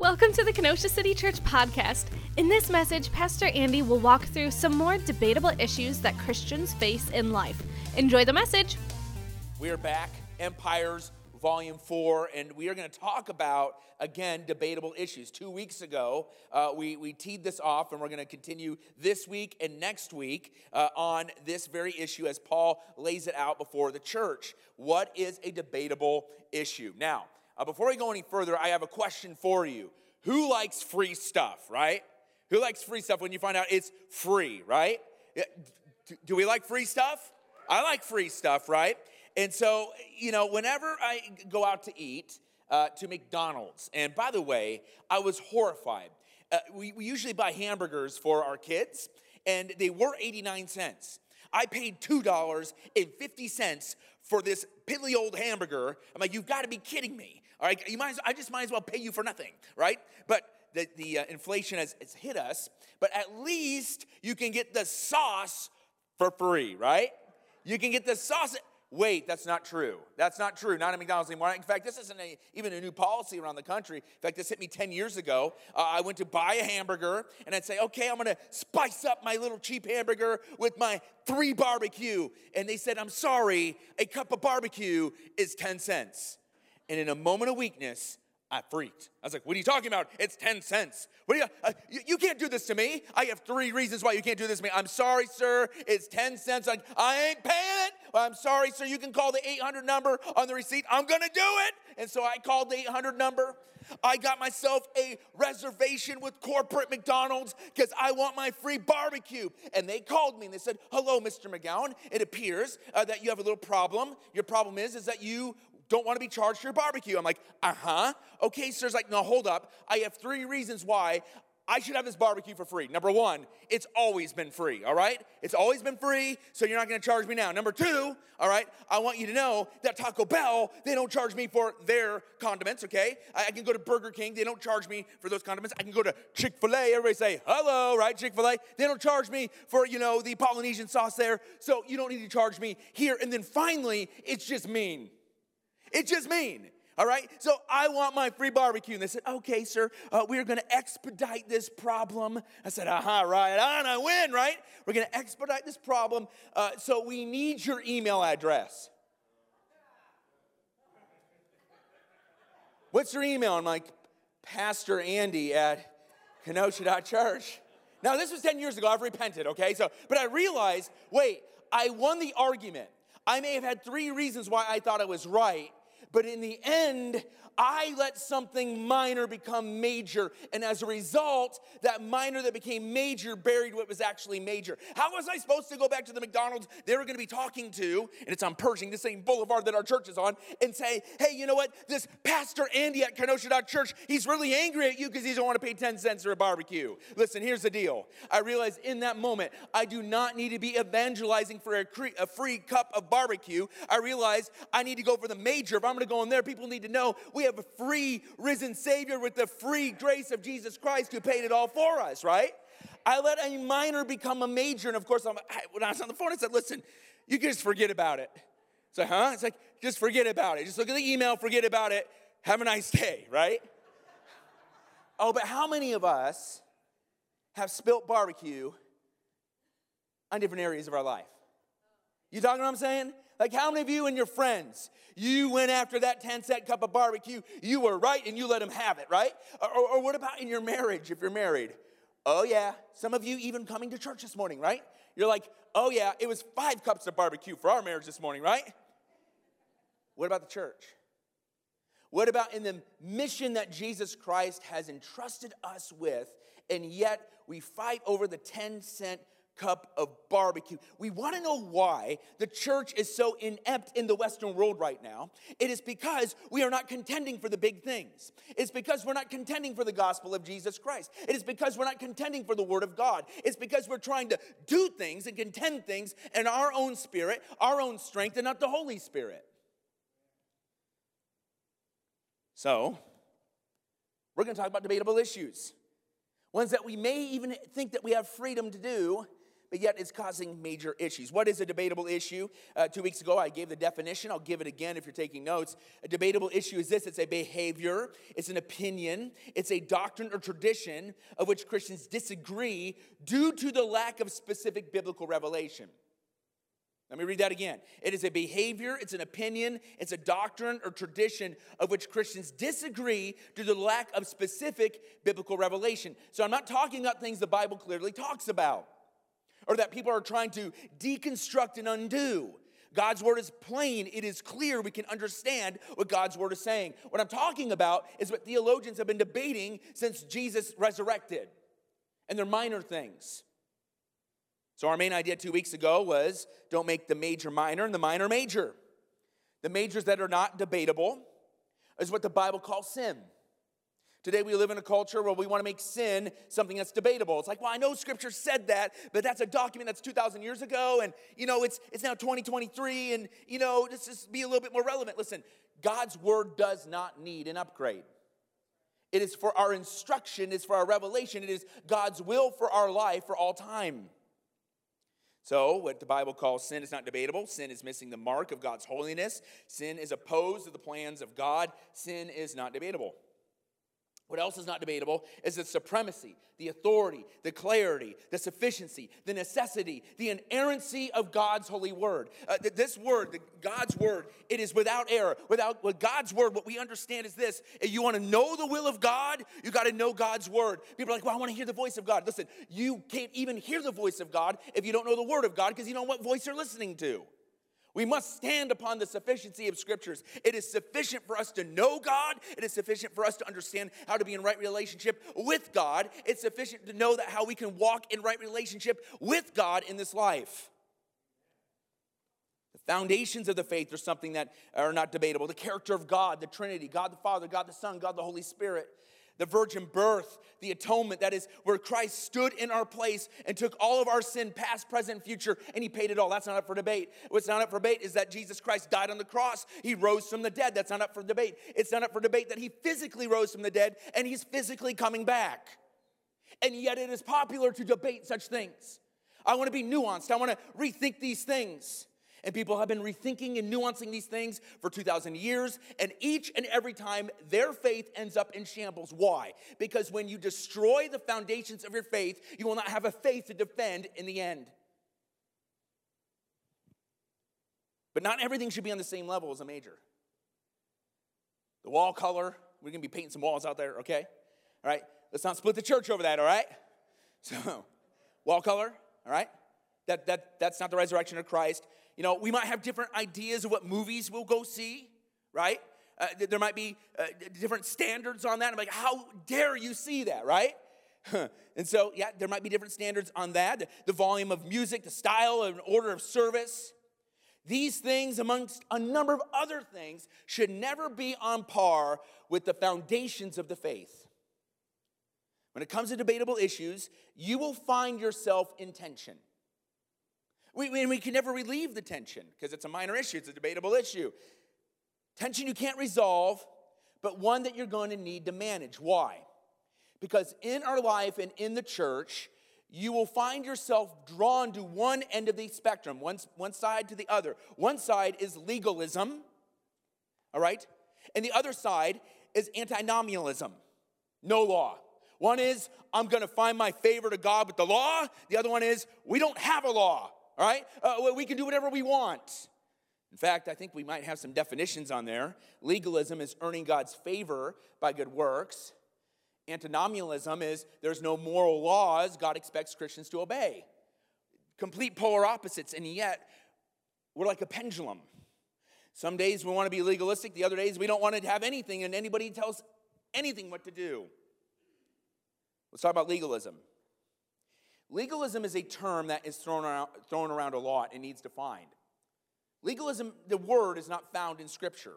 Welcome to the Kenosha City Church podcast. In this message, Pastor Andy will walk through some more debatable issues that Christians face in life. Enjoy the message. We are back, Empires Volume 4, and we are going to talk about, again, debatable issues. Two weeks ago, uh, we, we teed this off, and we're going to continue this week and next week uh, on this very issue as Paul lays it out before the church. What is a debatable issue? Now, uh, before we go any further, I have a question for you. Who likes free stuff, right? Who likes free stuff when you find out it's free, right? Do, we like free stuff? I like free stuff, right? And so, you know, whenever I go out to eat uh, to McDonald's, and by the way, I was horrified. Uh, we, we usually buy hamburgers for our kids, and they were 89 cents. I paid $2.50 for this piddly old hamburger. I'm like, you've got to be kidding me. All right, you might, as, I just might as well pay you for nothing, right? But the, the uh, inflation has, has hit us, but at least you can get the sauce for free, right? You can get the sauce. Wait, that's not true. That's not true. Not at McDonald's anymore. In fact, this isn't a, even a new policy around the country. In fact, this hit me 10 years ago. Uh, I went to buy a hamburger and I'd say, okay, I'm going to spice up my little cheap hamburger with my three barbecue. And they said, I'm sorry, a cup of barbecue is 10 cents. And in a moment of weakness, I freaked. I was like, what are you talking about? It's 10 cents. What are you, uh, you, you, can't do this to me. I have three reasons why you can't do this to me. I'm sorry, sir. It's 10 cents. Like, I ain't paying it. Well, I'm sorry, sir. You can call the 800 number on the receipt. I'm going to do it. And so I called the 800 number. I got myself a reservation with corporate McDonald's because I want my free barbecue. And they called me and they said, Hello, Mr. McGowan. It appears uh, that you have a little problem. Your problem is, is that you don't want to be charged for your barbecue. I'm like, uh huh. Okay, sir's like, no, hold up. I have three reasons why I should have this barbecue for free. Number one, it's always been free, all right? It's always been free, so you're not gonna charge me now. Number two, all right, I want you to know that Taco Bell, they don't charge me for their condiments, okay? I, can go to Burger King, they don't charge me for those condiments. I can go to Chick fil A, everybody say hello, right? Chick fil A, they don't charge me for, you know, the Polynesian sauce there, so you don't need to charge me here. And then finally, it's just mean. It's just mean. All right, so I want my free barbecue. And they said, okay, sir, uh, we're gonna expedite this problem. I said, aha, right on, I win, right? We're gonna expedite this problem. Uh, so we need your email address. What's your email? I'm like, Pastor Andy at Kenosha.church. Now, this was 10 years ago. I've repented, okay? So, but I realized, wait, I won the argument. I may have had three reasons why I thought I was right, but in the end, I let something minor become major. And as a result, that minor that became major buried what was actually major. How was I supposed to go back to the McDonald's they were going to be talking to, and it's on Pershing, the same boulevard that our church is on, and say, hey, you know what? This Pastor Andy at Kenosha Dot Church, he's really angry at you because he doesn't want to pay 10 cents for a barbecue. Listen, here's the deal. I realized in that moment, I do not need to be evangelizing for a, a free cup of barbecue. I realized I need to go for the major. If I'm going to go in there, people need to know we have a free risen Savior with the free grace of Jesus Christ who paid it all for us, right? I let a minor become a major. And of course, I'm, when I was on the phone, I said, listen, you can just forget about it. So, huh? It's like, just forget about it. Just look at the email, forget about it. Have a nice day, right? Oh, but how many of us have spilt barbecue on different areas of our life? You talking what I'm saying? Like, how many of you and your friends, you went after that 10 cent cup of barbecue, you were right and you let them have it, right? Or, or, or what about in your marriage if you're married? Oh, yeah. Some of you even coming to church this morning, right? You're like, oh, yeah, it was five cups of barbecue for our marriage this morning, right? What about the church? What about in the mission that Jesus Christ has entrusted us with, and yet we fight over the 10 cent cup of barbecue. We want to know why the church is so inept in the Western world right now. It is because we are not contending for the big things. It's because we're not contending for the gospel of Jesus Christ. It is because we're not contending for the word of God. It's because we're trying to do things and contend things in our own spirit, our own strength, and not the Holy Spirit. So, we're going to talk about debatable issues. Ones that we may even think that we have freedom to do, but yet it's causing major issues. What is a debatable issue? Uh, two weeks ago, I gave the definition. I'll give it again if you're taking notes. A debatable issue is this it's a behavior, it's an opinion, it's a doctrine or tradition of which Christians disagree due to the lack of specific biblical revelation. Let me read that again. It is a behavior, it's an opinion, it's a doctrine or tradition of which Christians disagree due to the lack of specific biblical revelation. So I'm not talking about things the Bible clearly talks about or that people are trying to deconstruct and undo. God's word is plain, it is clear, we can understand what God's word is saying. What I'm talking about is what theologians have been debating since Jesus resurrected, and they're minor things. So, our main idea two weeks ago was don't make the major minor and the minor major. The majors that are not debatable is what the Bible calls sin. Today, we live in a culture where we want to make sin something that's debatable. It's like, well, I know scripture said that, but that's a document that's 2,000 years ago, and, you know, it's, it's now 2023, and, you know, let's just be a little bit more relevant. Listen, God's word does not need an upgrade. It is for our instruction, it's for our revelation, it is God's will for our life for all time. So, what the Bible calls sin is not debatable. Sin is missing the mark of God's holiness. Sin is opposed to the plans of God. Sin is not debatable. What else is not debatable is the supremacy, the authority, the clarity, the sufficiency, the necessity, the inerrancy of God's holy word. Uh, this word, the, God's word, it is without error. Without with God's word, what we understand is this: if you want to know the will of God, you got to know God's word. People are like, "Well, I want to hear the voice of God." Listen, you can't even hear the voice of God if you don't know the word of God because you don't know what voice you're listening to. We must stand upon the sufficiency of scriptures. It is sufficient for us to know God. It is sufficient for us to understand how to be in right relationship with God. It's sufficient to know that how we can walk in right relationship with God in this life. The foundations of the faith are something that are not debatable. The character of God, the Trinity, God the Father, God the Son, God the Holy Spirit the virgin birth, the atonement, that is where Christ stood in our place and took all of our sin, past, present, future, and he paid it all. That's not up for debate. What's not up for debate is that Jesus Christ died on the cross. He rose from the dead. That's not up for debate. It's not up for debate that he physically rose from the dead and he's physically coming back. And yet it is popular to debate such things. I want to be nuanced. I want to rethink these things. And people have been rethinking and nuancing these things for 2,000 years. And each and every time, their faith ends up in shambles. Why? Because when you destroy the foundations of your faith, you will not have a faith to defend in the end. But not everything should be on the same level as a major. The wall color, we're gonna be painting some walls out there, okay? All right, let's not split the church over that, all right? So, wall color, all right? That, that, that's not the resurrection of Christ. You know, we might have different ideas of what movies we'll go see, right? Uh, there might be uh, different standards on that. I'm like, how dare you see that, right? and so, yeah, there might be different standards on that. The, the volume of music, the style, and order of service. These things, amongst a number of other things, should never be on par with the foundations of the faith. When it comes to debatable issues, you will find yourself in tension. We, we, we can never relieve the tension because it's a minor issue, it's a debatable issue. Tension you can't resolve, but one that you're going to need to manage. Why? Because in our life and in the church, you will find yourself drawn to one end of the spectrum, one, one side to the other. One side is legalism, all right? And the other side is antinomianism, no law. One is, I'm gonna find my favor to God with the law. The other one is, we don't have a law all right? Uh, we can do whatever we want. In fact, I think we might have some definitions on there. Legalism is earning God's favor by good works. Antinomianism is there's no moral laws God expects Christians to obey. Complete polar opposites, and yet we're like a pendulum. Some days we want to be legalistic, the other days we don't want to have anything, and anybody tells anything what to do. Let's talk about legalism. Legalism is a term that is thrown around, thrown around a lot and needs defined. Legalism, the word, is not found in Scripture.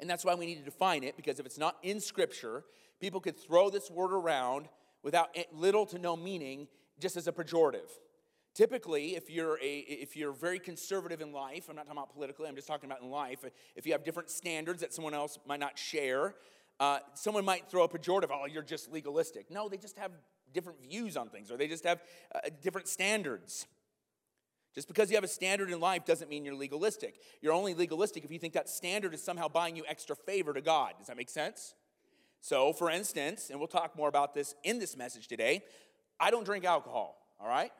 And that's why we need to define it, because if it's not in Scripture, people could throw this word around without little to no meaning, just as a pejorative. Typically, if you're, a, if you're very conservative in life, I'm not talking about politically, I'm just talking about in life, if you have different standards that someone else might not share, uh, someone might throw a pejorative, oh, you're just legalistic. No, they just have different views on things or they just have uh, different standards. Just because you have a standard in life doesn't mean you're legalistic. You're only legalistic if you think that standard is somehow buying you extra favor to God. Does that make sense? So, for instance, and we'll talk more about this in this message today, I don't drink alcohol, all right?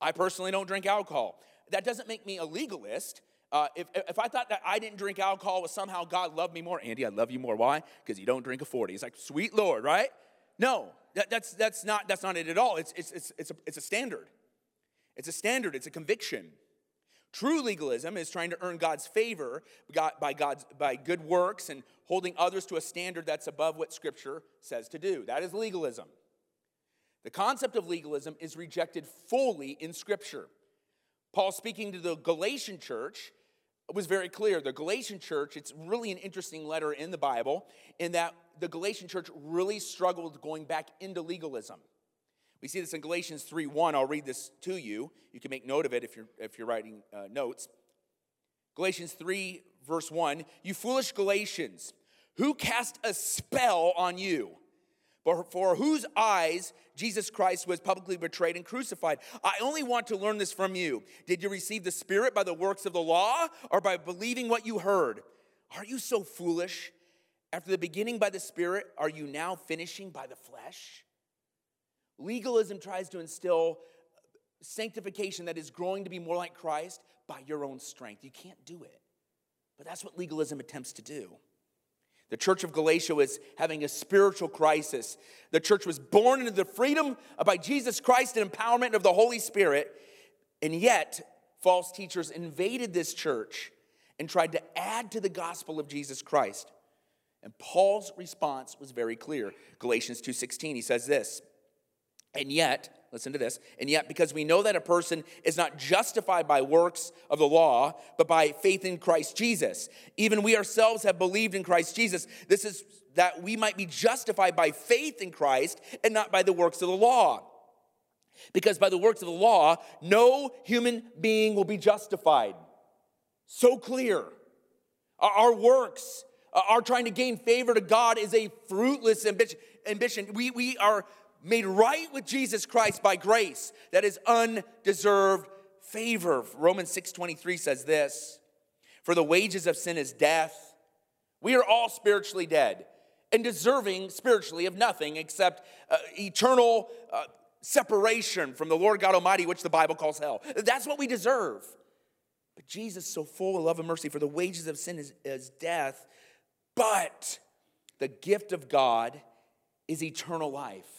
I personally don't drink alcohol. That doesn't make me a legalist. Uh, if, if I thought that I didn't drink alcohol was somehow God loved me more, Andy, I love you more. Why? Because you don't drink a 40. It's like, sweet Lord, right? No, that, that's, that's, not, that's not it at all. It's, it's, it's, it's, a, it's a standard. It's a standard, it's a conviction. True legalism is trying to earn God's favor by, God's, by good works and holding others to a standard that's above what Scripture says to do. That is legalism. The concept of legalism is rejected fully in Scripture. Paul, speaking to the Galatian church, was very clear. The Galatian church, it's really an interesting letter in the Bible, in that the Galatian church really struggled going back into legalism. We see this in Galatians 3 1. I'll read this to you. You can make note of it if you're, if you're writing uh, notes. Galatians 3, verse 1 You foolish Galatians, who cast a spell on you? For, whose eyes Jesus Christ was publicly betrayed and crucified. I only want to learn this from you. Did you receive the Spirit by the works of the law or by believing what you heard? Are you so foolish? After the beginning by the Spirit, are you now finishing by the flesh? Legalism tries to instill sanctification that is growing to be more like Christ by your own strength. You can't do it. But that's what legalism attempts to do. The church of Galatia was having a spiritual crisis. The church was born into the freedom by Jesus Christ and empowerment of the Holy Spirit, and yet false teachers invaded this church and tried to add to the gospel of Jesus Christ. And Paul's response was very clear. Galatians 2:16 he says this, and yet, listen to this, and yet, because we know that a person is not justified by works of the law, but by faith in Christ Jesus, even we ourselves have believed in Christ Jesus. This is that we might be justified by faith in Christ and not by the works of the law. Because by the works of the law, no human being will be justified. So clear. Our works, our trying to gain favor to God is a fruitless ambition. We, we are made right with Jesus Christ by grace. That is undeserved favor. Romans 6:23 says this, "For the wages of sin is death. We are all spiritually dead and deserving spiritually of nothing except uh, eternal uh, separation from the Lord God Almighty, which the Bible calls hell. That's what we deserve. But Jesus, so full of love and mercy, for the wages of sin is, is death, but the gift of God is eternal life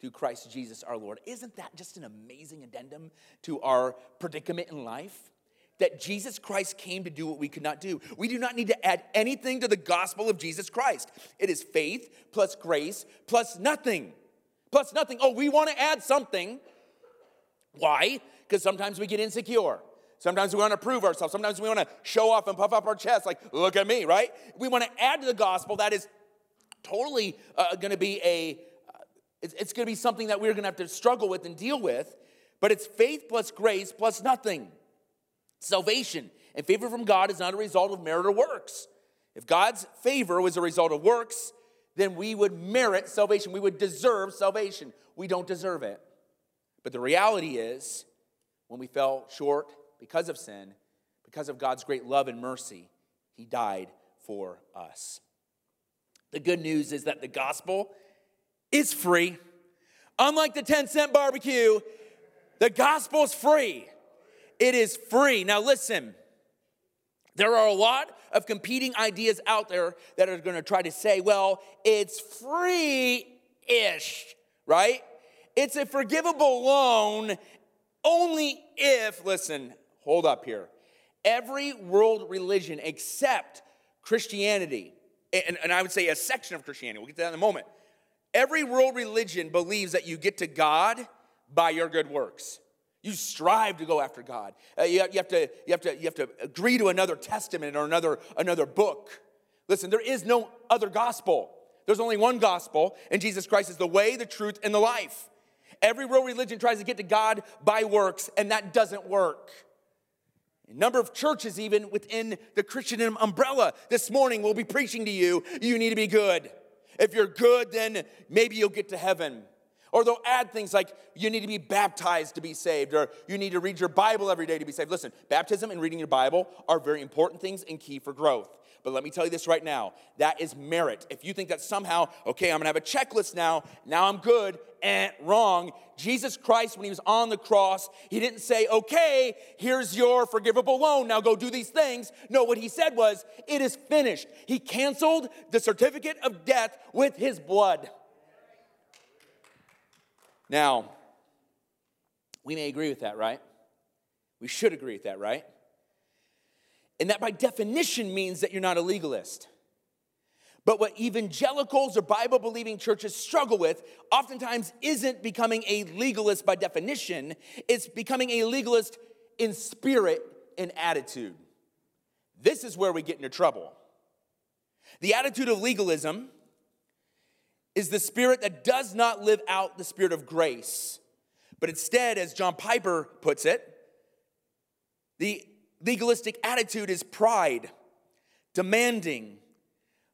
through Christ Jesus our Lord. Isn't that just an amazing addendum to our predicament in life? That Jesus Christ came to do what we could not do. We do not need to add anything to the gospel of Jesus Christ. It is faith plus grace plus nothing. Plus nothing. Oh, we want to add something. Why? Because sometimes we get insecure. Sometimes we want to prove ourselves. Sometimes we want to show off and puff up our chest, like, look at me, right? We want to add to the gospel that is totally uh, going to be a it's, it's going to be something that we're going to have to struggle with and deal with, but it's faith plus grace plus nothing. Salvation and favor from God is not a result of merit or works. If God's favor was a result of works, then we would merit salvation. We would deserve salvation. We don't deserve it. But the reality is, when we fell short because of sin, because of God's great love and mercy, He died for us. The good news is that the gospel is free. Unlike the 10 cent barbecue, the gospel's free. It is free. Now, listen, there are a lot of competing ideas out there that are going to try to say, well, it's free ish, right? It's a forgivable loan only if, listen, hold up here. Every world religion except Christianity, and, and I would say a section of Christianity, we'll get to that in a moment, Every world religion believes that you get to God by your good works. You strive to go after God. Uh, you, have, you, have to, you, have to, you have to agree to another testament or another, another book. Listen, there is no other gospel. There's only one gospel, and Jesus Christ is the way, the truth, and the life. Every real religion tries to get to God by works, and that doesn't work. A number of churches, even within the Christian umbrella, this morning will be preaching to you you need to be good. If you're good, then maybe you'll get to heaven. Or they'll add things like you need to be baptized to be saved, or you need to read your Bible every day to be saved. Listen, baptism and reading your Bible are very important things and key for growth. But let me tell you this right now that is merit. If you think that somehow, okay, I'm gonna have a checklist now, now I'm good, and eh, wrong. Jesus Christ, when he was on the cross, he didn't say, okay, here's your forgivable loan, now go do these things. No, what he said was, it is finished. He canceled the certificate of death with his blood. Now, we may agree with that, right? We should agree with that, right? And that by definition means that you're not a legalist. But what evangelicals or Bible believing churches struggle with oftentimes isn't becoming a legalist by definition, it's becoming a legalist in spirit and attitude. This is where we get into trouble. The attitude of legalism is the spirit that does not live out the spirit of grace, but instead, as John Piper puts it, the legalistic attitude is pride, demanding,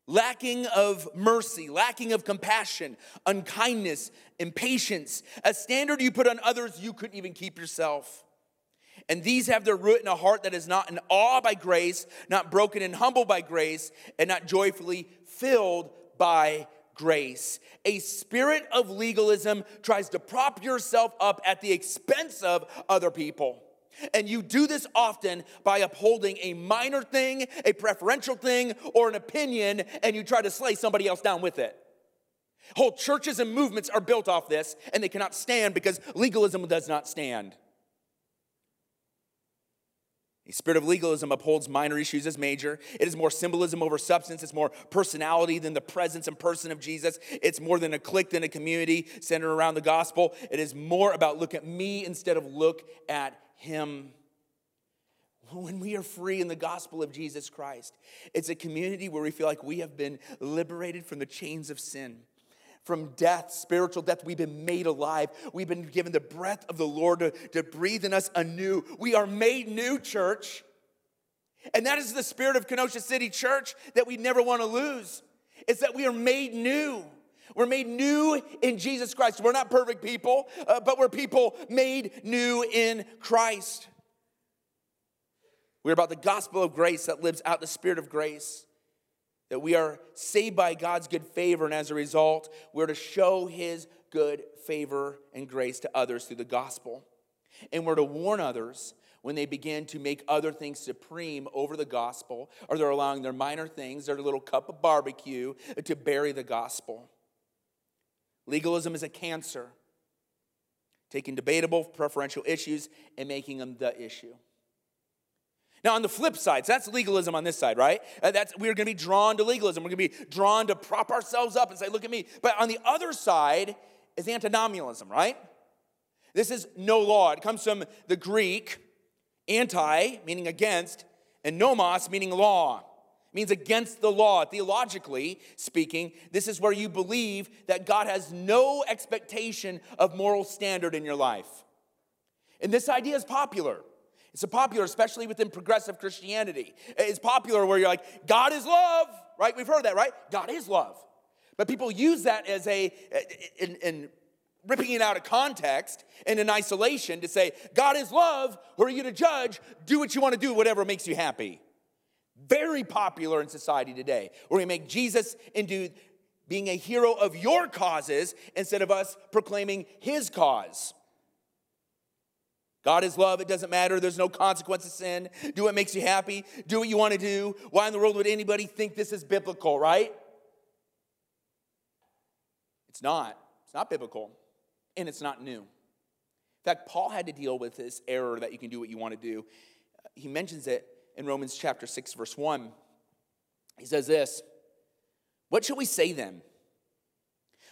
lacking of mercy, lacking of compassion, unkindness, impatience, a standard you put on others you couldn't even keep yourself. And these have their root in a heart that is not in awe by grace, not broken and humble by grace, and not joyfully filled by grace. A spirit of legalism tries to prop yourself up at the expense of other people. And you do this often by upholding a minor thing, a preferential thing, or an opinion, and you try to slay somebody else down with it. Whole churches and movements are built off this, and they cannot stand because legalism does not stand. A spirit of legalism upholds minor issues as major. It is more symbolism over substance. It's more personality than the presence and person of Jesus. It's more than a clique than a community centered around the gospel. It is more about look at me instead of look at him. When we are free in the gospel of Jesus Christ, it's a community where we feel like we have been liberated from the chains of sin from death, spiritual death. We've been made alive. We've been given the breath of the Lord to, to breathe in us anew. We are made new, church. And that is the spirit of Kenosha City Church that we never want to lose. It's that we are made new. We're made new in Jesus Christ. We're not perfect people, uh, but we're people made new in Christ. We're about the gospel of grace that lives out the spirit of grace that we are saved by God's good favor, and as a result, we're to show His good favor and grace to others through the gospel. And we're to warn others when they begin to make other things supreme over the gospel, or they're allowing their minor things, their little cup of barbecue, to bury the gospel. Legalism is a cancer, taking debatable, preferential issues and making them the issue. Now, on the flip side, so that's legalism on this side, right? Uh, that's we're going to be drawn to legalism. We're going to be drawn to prop ourselves up and say, "Look at me." But on the other side is antinomianism, right? This is no law. It comes from the Greek anti, meaning against, and nomos, meaning law. Means against the law. Theologically speaking, this is where you believe that God has no expectation of moral standard in your life. And this idea is popular. It's popular, especially within progressive Christianity. It's popular where you're like, God is love, right? We've heard that, right? God is love. But people use that as a, in, in ripping it out of context and in isolation to say, God is love, who are you to judge? Do what you want to do, whatever makes you happy. Very popular in society today, where we make Jesus into being a hero of your causes instead of us proclaiming his cause. God is love. It doesn't matter. There's no consequence of sin. Do what makes you happy. Do what you want to do. Why in the world would anybody think this is biblical, right? It's not. It's not biblical. And it's not new. In fact, Paul had to deal with this error that you can do what you want to do. He mentions it in Romans chapter 6, verse 1. He says this What shall we say then?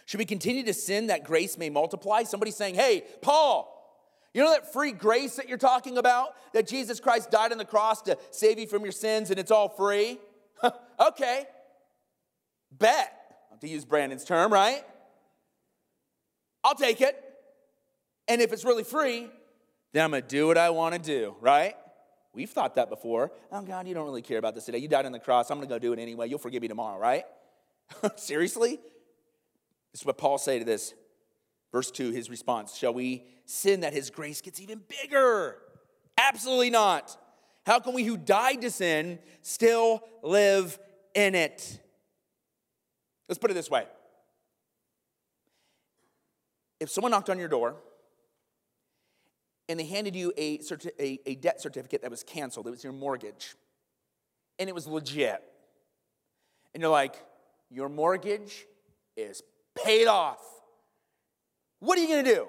Should we continue to sin that grace may multiply? Somebody saying, Hey, Paul, you know that free grace that you're talking about? That Jesus Christ died on the cross to save you from your sins and it's all free? okay. Bet, to use Brandon's term, right? I'll take it. And if it's really free, then I'm gonna do what I wanna do, right? We've thought that before. Oh, God, you don't really care about this today. You died on the cross. I'm gonna go do it anyway. You'll forgive me tomorrow, right? Seriously? This is what Paul say to this. Verse 2, his response Shall we sin that his grace gets even bigger? Absolutely not. How can we who died to sin still live in it? Let's put it this way if someone knocked on your door and they handed you a, certi- a, a debt certificate that was canceled, it was your mortgage, and it was legit, and you're like, your mortgage is paid off. What are you gonna do?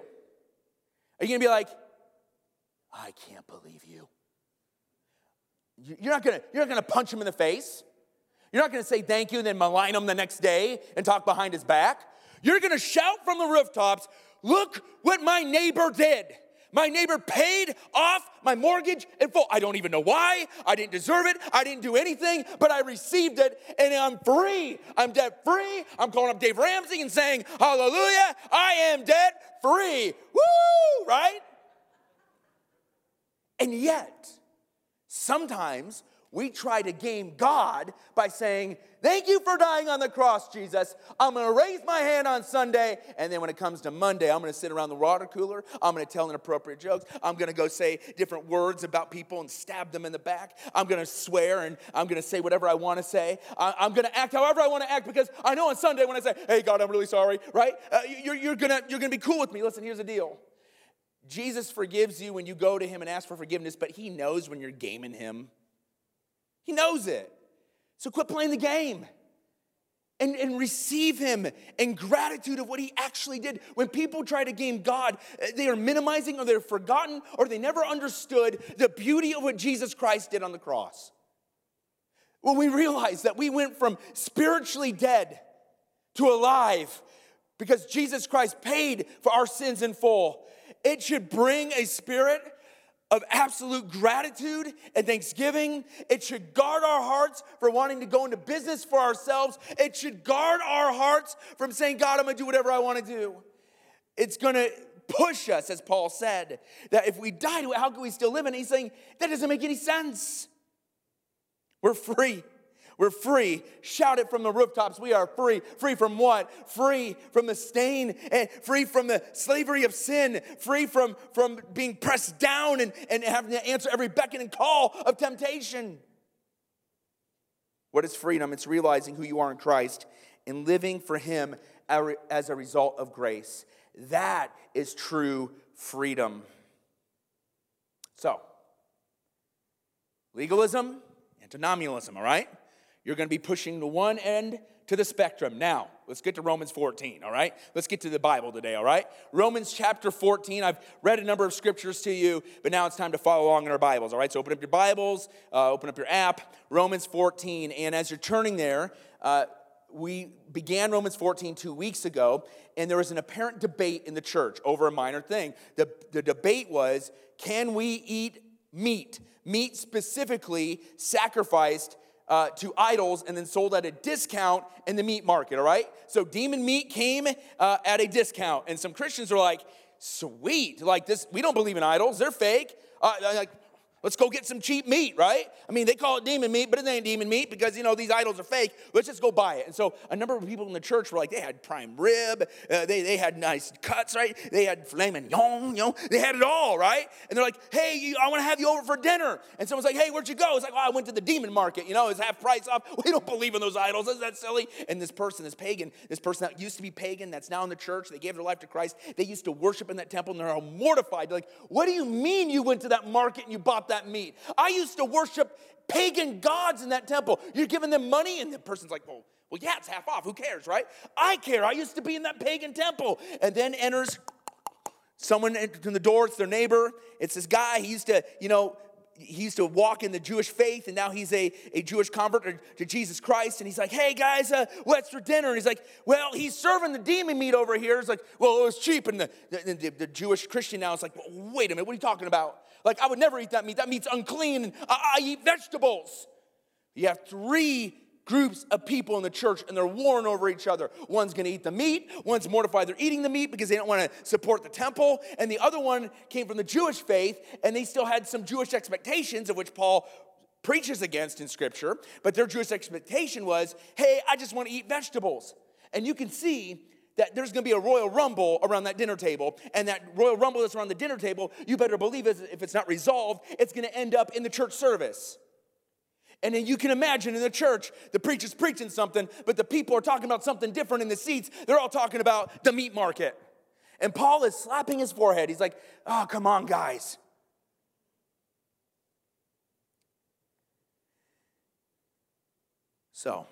Are you gonna be like, I can't believe you? You're not gonna, you're not gonna punch him in the face. You're not gonna say thank you and then malign him the next day and talk behind his back. You're gonna shout from the rooftops, look what my neighbor did. My neighbor paid off my mortgage in full. I don't even know why. I didn't deserve it. I didn't do anything, but I received it and I'm free. I'm debt free. I'm calling up Dave Ramsey and saying, Hallelujah, I am debt free. Woo, right? And yet, sometimes we try to game God by saying, Thank you for dying on the cross, Jesus. I'm gonna raise my hand on Sunday, and then when it comes to Monday, I'm gonna sit around the water cooler. I'm gonna tell inappropriate jokes. I'm gonna go say different words about people and stab them in the back. I'm gonna swear and I'm gonna say whatever I wanna say. I'm gonna act however I wanna act because I know on Sunday when I say, Hey, God, I'm really sorry, right? Uh, you're, you're, gonna, you're gonna be cool with me. Listen, here's the deal. Jesus forgives you when you go to him and ask for forgiveness, but he knows when you're gaming him. He knows it. So quit playing the game and, and receive him in gratitude of what he actually did. When people try to game God, eh, they are minimizing or they're forgotten or they never understood the beauty of what Jesus Christ did on the cross. When we realize that we went from spiritually dead to alive because Jesus Christ paid for our sins in full, it should bring a spirit of absolute gratitude and thanksgiving. It should guard our hearts for wanting to go into business for ourselves. It should guard our hearts from saying, God, I'm gonna do whatever I wanna do. It's gonna push us, as Paul said, that if we die how can we still live? And he's saying, that doesn't make any sense. We're free. We're free. Shout it from the rooftops. We are free. Free from what? Free from the stain and free from the slavery of sin. Free from, from being pressed down and, and having to answer every beckon and call of temptation. What is freedom? It's realizing who you are in Christ and living for Him as a result of grace. That is true freedom. So, legalism, antinomianism, all right? You're going to be pushing the one end to the spectrum. Now, let's get to Romans 14, all right? Let's get to the Bible today, all right? Romans chapter 14. I've read a number of scriptures to you, but now it's time to follow along in our Bibles, all right? So open up your Bibles, uh, open up your app, Romans 14. And as you're turning there, uh, we began Romans 14 two weeks ago, and there was an apparent debate in the church over a minor thing. The, the debate was can we eat meat? Meat specifically sacrificed uh, to idols and then sold at a discount in the meat market, all right? So demon meat came uh, at a discount, and some Christians are like, sweet, like this, we don't believe in idols, they're fake. Uh, like, Let's go get some cheap meat, right? I mean, they call it demon meat, but it ain't demon meat because, you know, these idols are fake. Let's just go buy it. And so a number of people in the church were like, they had prime rib, uh, they, they had nice cuts, right? They had filet mignon, you know, they had it all, right? And they're like, hey, you, I want to have you over for dinner. And someone's like, hey, where'd you go? It's like, oh, I went to the demon market, you know, it's half price off. We don't believe in those idols. Isn't that silly? And this person, this pagan, this person that used to be pagan, that's now in the church, they gave their life to Christ, they used to worship in that temple, and they're all mortified. They're like, what do you mean you went to that market and you bought that meat? I used to worship pagan gods in that temple. You're giving them money, and the person's like, well, well, yeah, it's half off. Who cares, right? I care. I used to be in that pagan temple. And then enters someone in the door. It's their neighbor. It's this guy. He used to, you know, he used to walk in the Jewish faith, and now he's a, a Jewish convert to Jesus Christ. And he's like, hey guys, uh, what's for dinner? And he's like, well, he's serving the demon meat over here. It's like, well, it was cheap. And the, the, the, Jewish Christian now is like, wait a minute, what are you talking about? Like, I would never eat that meat. That meat's unclean. I, I eat vegetables. You have three groups of people in the church and they're warring over each other. One's gonna eat the meat, one's mortified they're eating the meat because they don't wanna support the temple, and the other one came from the Jewish faith and they still had some Jewish expectations of which Paul preaches against in scripture, but their Jewish expectation was hey, I just wanna eat vegetables. And you can see that there's going to be a royal rumble around that dinner table. And that royal rumble that's around the dinner table, you better believe it, if it's not resolved, it's going to end up in the church service. And then you can imagine in the church, the preacher's preaching something, but the people are talking about something different in the seats. They're all talking about the meat market. And Paul is slapping his forehead. He's like, oh, come on, guys. So,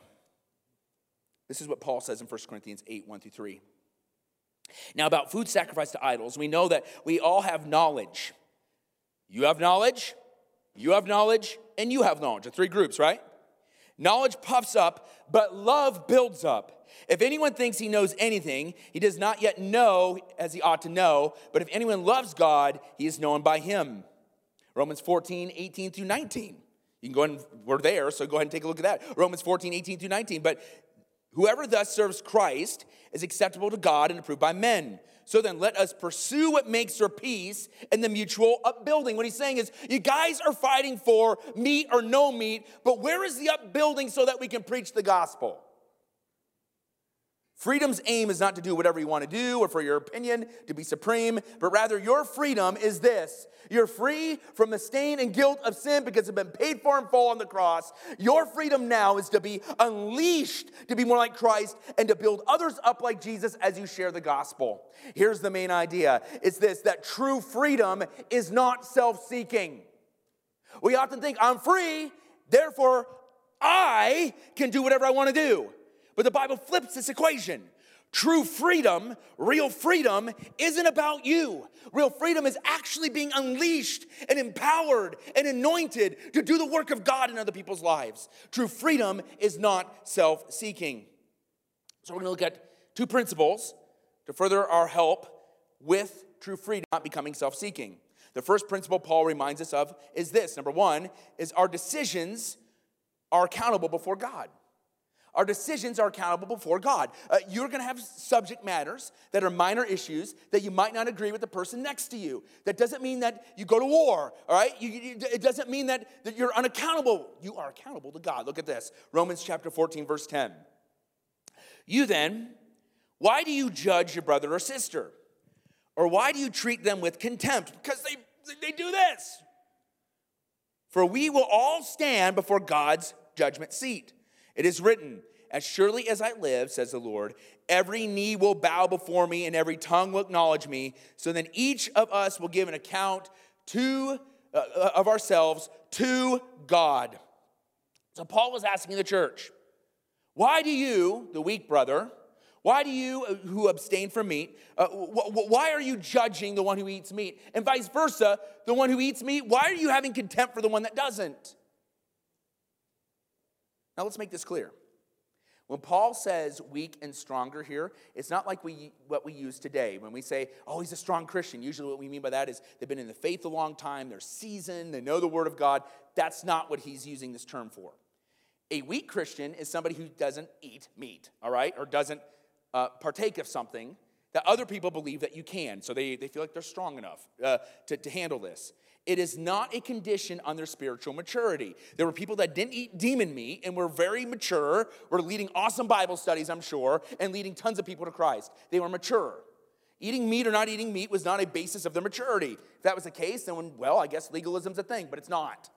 this is what Paul says in 1 Corinthians 8 1 through 3. Now, about food sacrificed to idols, we know that we all have knowledge. You have knowledge, you have knowledge, and you have knowledge. The three groups, right? Knowledge puffs up, but love builds up. If anyone thinks he knows anything, he does not yet know as he ought to know. But if anyone loves God, he is known by him. Romans 14, 18 through 19. You can go ahead and, we're there, so go ahead and take a look at that. Romans 14, 18 through 19. But whoever thus serves Christ is acceptable to God and approved by men. So then let us pursue what makes for peace and the mutual upbuilding. What he's saying is, you guys are fighting for meat or no meat, but where is the upbuilding so that we can preach the gospel? Freedom's aim is not to do whatever you want to do or for your opinion to be supreme, but rather your freedom is this. You're free from the stain and guilt of sin because it's been paid for in full on the cross. Your freedom now is to be unleashed to be more like Christ and to build others up like Jesus as you share the gospel. Here's the main idea it's this that true freedom is not self seeking. We often think, I'm free, therefore I can do whatever I want to do. But the Bible flips this equation. True freedom, real freedom, isn't about you. Real freedom is actually being unleashed and empowered and anointed to do the work of God in other people's lives. True freedom is not self seeking. So, we're gonna look at two principles to further our help with true freedom, not becoming self seeking. The first principle Paul reminds us of is this number one, is our decisions are accountable before God. Our decisions are accountable before God. Uh, you're going to have subject matters that are minor issues that you might not agree with the person next to you. That doesn't mean that you go to war, all right? You, you, it doesn't mean that, that you're unaccountable. You are accountable to God. Look at this Romans chapter 14, verse 10. You then, why do you judge your brother or sister? Or why do you treat them with contempt? Because they, they do this. For we will all stand before God's judgment seat. It is written, As surely as I live, says the Lord, every knee will bow before me and every tongue will acknowledge me. So then each of us will give an account to, uh, of ourselves to God. So Paul was asking the church, Why do you, the weak brother, why do you, uh, who abstain from meat, uh, why are you judging the one who eats meat? And vice versa, the one who eats meat, why are you having contempt for the one that doesn't? Now let's make this clear. When Paul says weak and stronger here, it's not like we, what we use today. When we say, oh, he's a strong Christian, usually what we mean by that is they've been in the faith a long time, they're seasoned, they know the Word of God. That's not what he's using this term for. A weak Christian is somebody who doesn't eat meat, all right, or doesn't uh, partake of something that other people believe that you can. So they, they feel like they're strong enough uh, to, to handle this. It is not a condition on their spiritual maturity. There were people that didn't eat demon meat and were very mature, were leading awesome Bible studies, I'm sure, and leading tons of people to Christ. They were mature. Eating meat or not eating meat was not a basis of their maturity. If that was the case, then, well, I guess legalism's a thing, but it's not.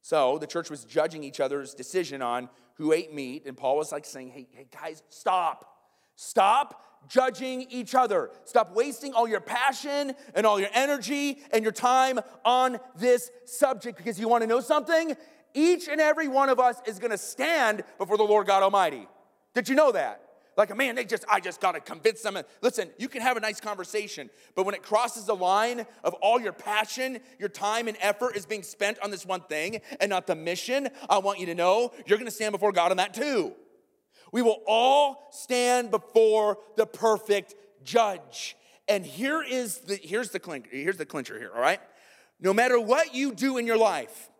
So the church was judging each other's decision on who ate meat, and Paul was like saying, hey, hey guys, stop. Stop judging each other. Stop wasting all your passion and all your energy and your time on this subject because you want to know something? Each and every one of us is going to stand before the Lord God Almighty. Did you know that? Like, a man, they just, I just got to convince them. Listen, you can have a nice conversation, but when it crosses the line of all your passion, your time and effort is being spent on this one thing and not the mission, I want you to know you're going to stand before God on that too. We will all stand before the perfect judge. And here is the here's the clincher, here's the clincher here, all right? No matter what you do in your life,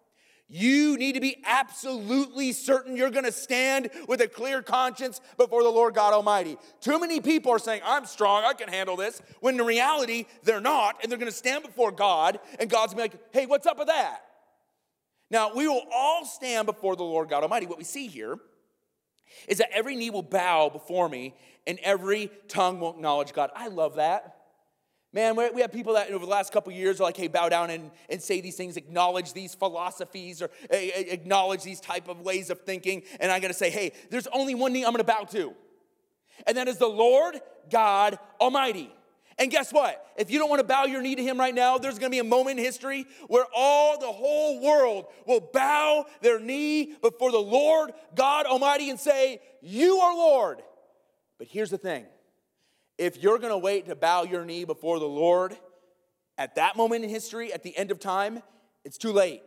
you need to be absolutely certain you're going to stand with a clear conscience before the Lord God Almighty. Too many people are saying, I'm strong, I can handle this, when in reality, they're not, and they're going to stand before God, and God's going to be like, hey, what's up with that? Now, we will all stand before the Lord God Almighty. What we see here is that every knee will bow before me and every tongue will acknowledge God. I love that. Man, we have people that over the last couple years are like, hey, bow down and, and say these things, acknowledge these philosophies or acknowledge these type of ways of thinking. And I gotta say, hey, there's only one knee I'm gonna bow to. And that is the Lord God Almighty. And guess what? If you don't want to bow your knee to him right now, there's going to be a moment in history where all the whole world will bow their knee before the Lord God Almighty and say, You are Lord. But here's the thing if you're going to wait to bow your knee before the Lord at that moment in history, at the end of time, it's too late.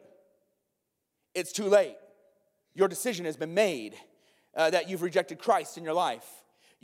It's too late. Your decision has been made uh, that you've rejected Christ in your life.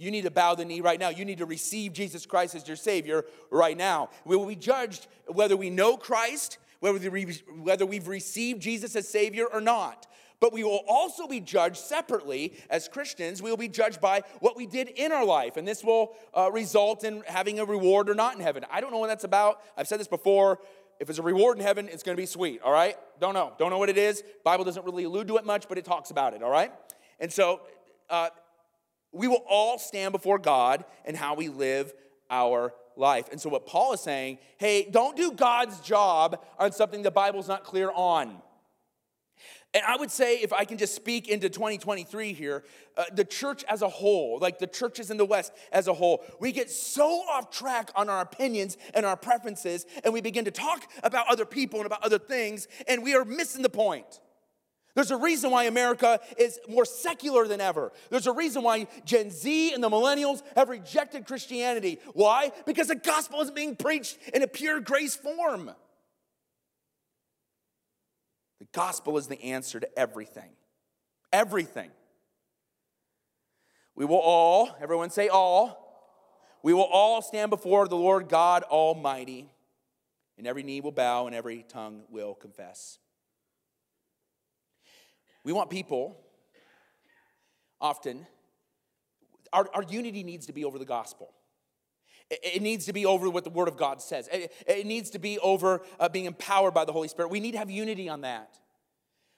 You need to bow the knee right now. You need to receive Jesus Christ as your Savior right now. We will be judged whether we know Christ, whether we've received Jesus as Savior or not. But we will also be judged separately as Christians. We will be judged by what we did in our life. And this will uh, result in having a reward or not in heaven. I don't know what that's about. I've said this before. If it's a reward in heaven, it's going to be sweet, all right? Don't know. Don't know what it is. Bible doesn't really allude to it much, but it talks about it, all right? And so uh, we will all stand before God and how we live our life. And so what Paul is saying, hey, don't do God's job on something the Bible's not clear on. And I would say, if I can just speak into 2023 here, uh, the church as a whole, like the churches in the West as a whole, we get so off track on our opinions and our preferences, and we begin to talk about other people and about other things, and we are missing the point. There's a reason why America is more secular than ever. There's a reason why Gen Z and the millennials have rejected Christianity. Why? Because the gospel isn't being preached in a pure grace form. The gospel is the answer to everything. Everything. We will all, everyone say all, we will all stand before the Lord God Almighty, and every knee will bow and every tongue will confess. We want people, often, our, our unity needs to be over the gospel. It needs to be over what the Word of God says. It needs to be over uh, being empowered by the Holy Spirit. We need to have unity on that.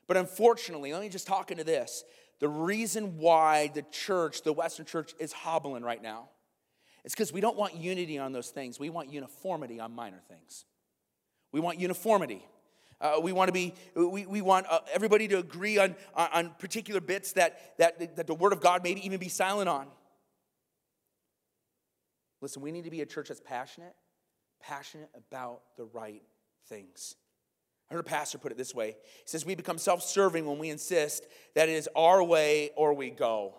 But unfortunately, let me just talk into this. The reason why the church, the Western church, is hobbling right now is because we don't want unity on those things. We want uniformity on minor things. We want uniformity. Uh, we want to be, we, we want uh, everybody to agree on, on, on particular bits that, that, that the Word of God maybe even be silent on. Listen, we need to be a church that's passionate, passionate about the right things. I heard a pastor put it this way. He says, We become self serving when we insist that it is our way or we go.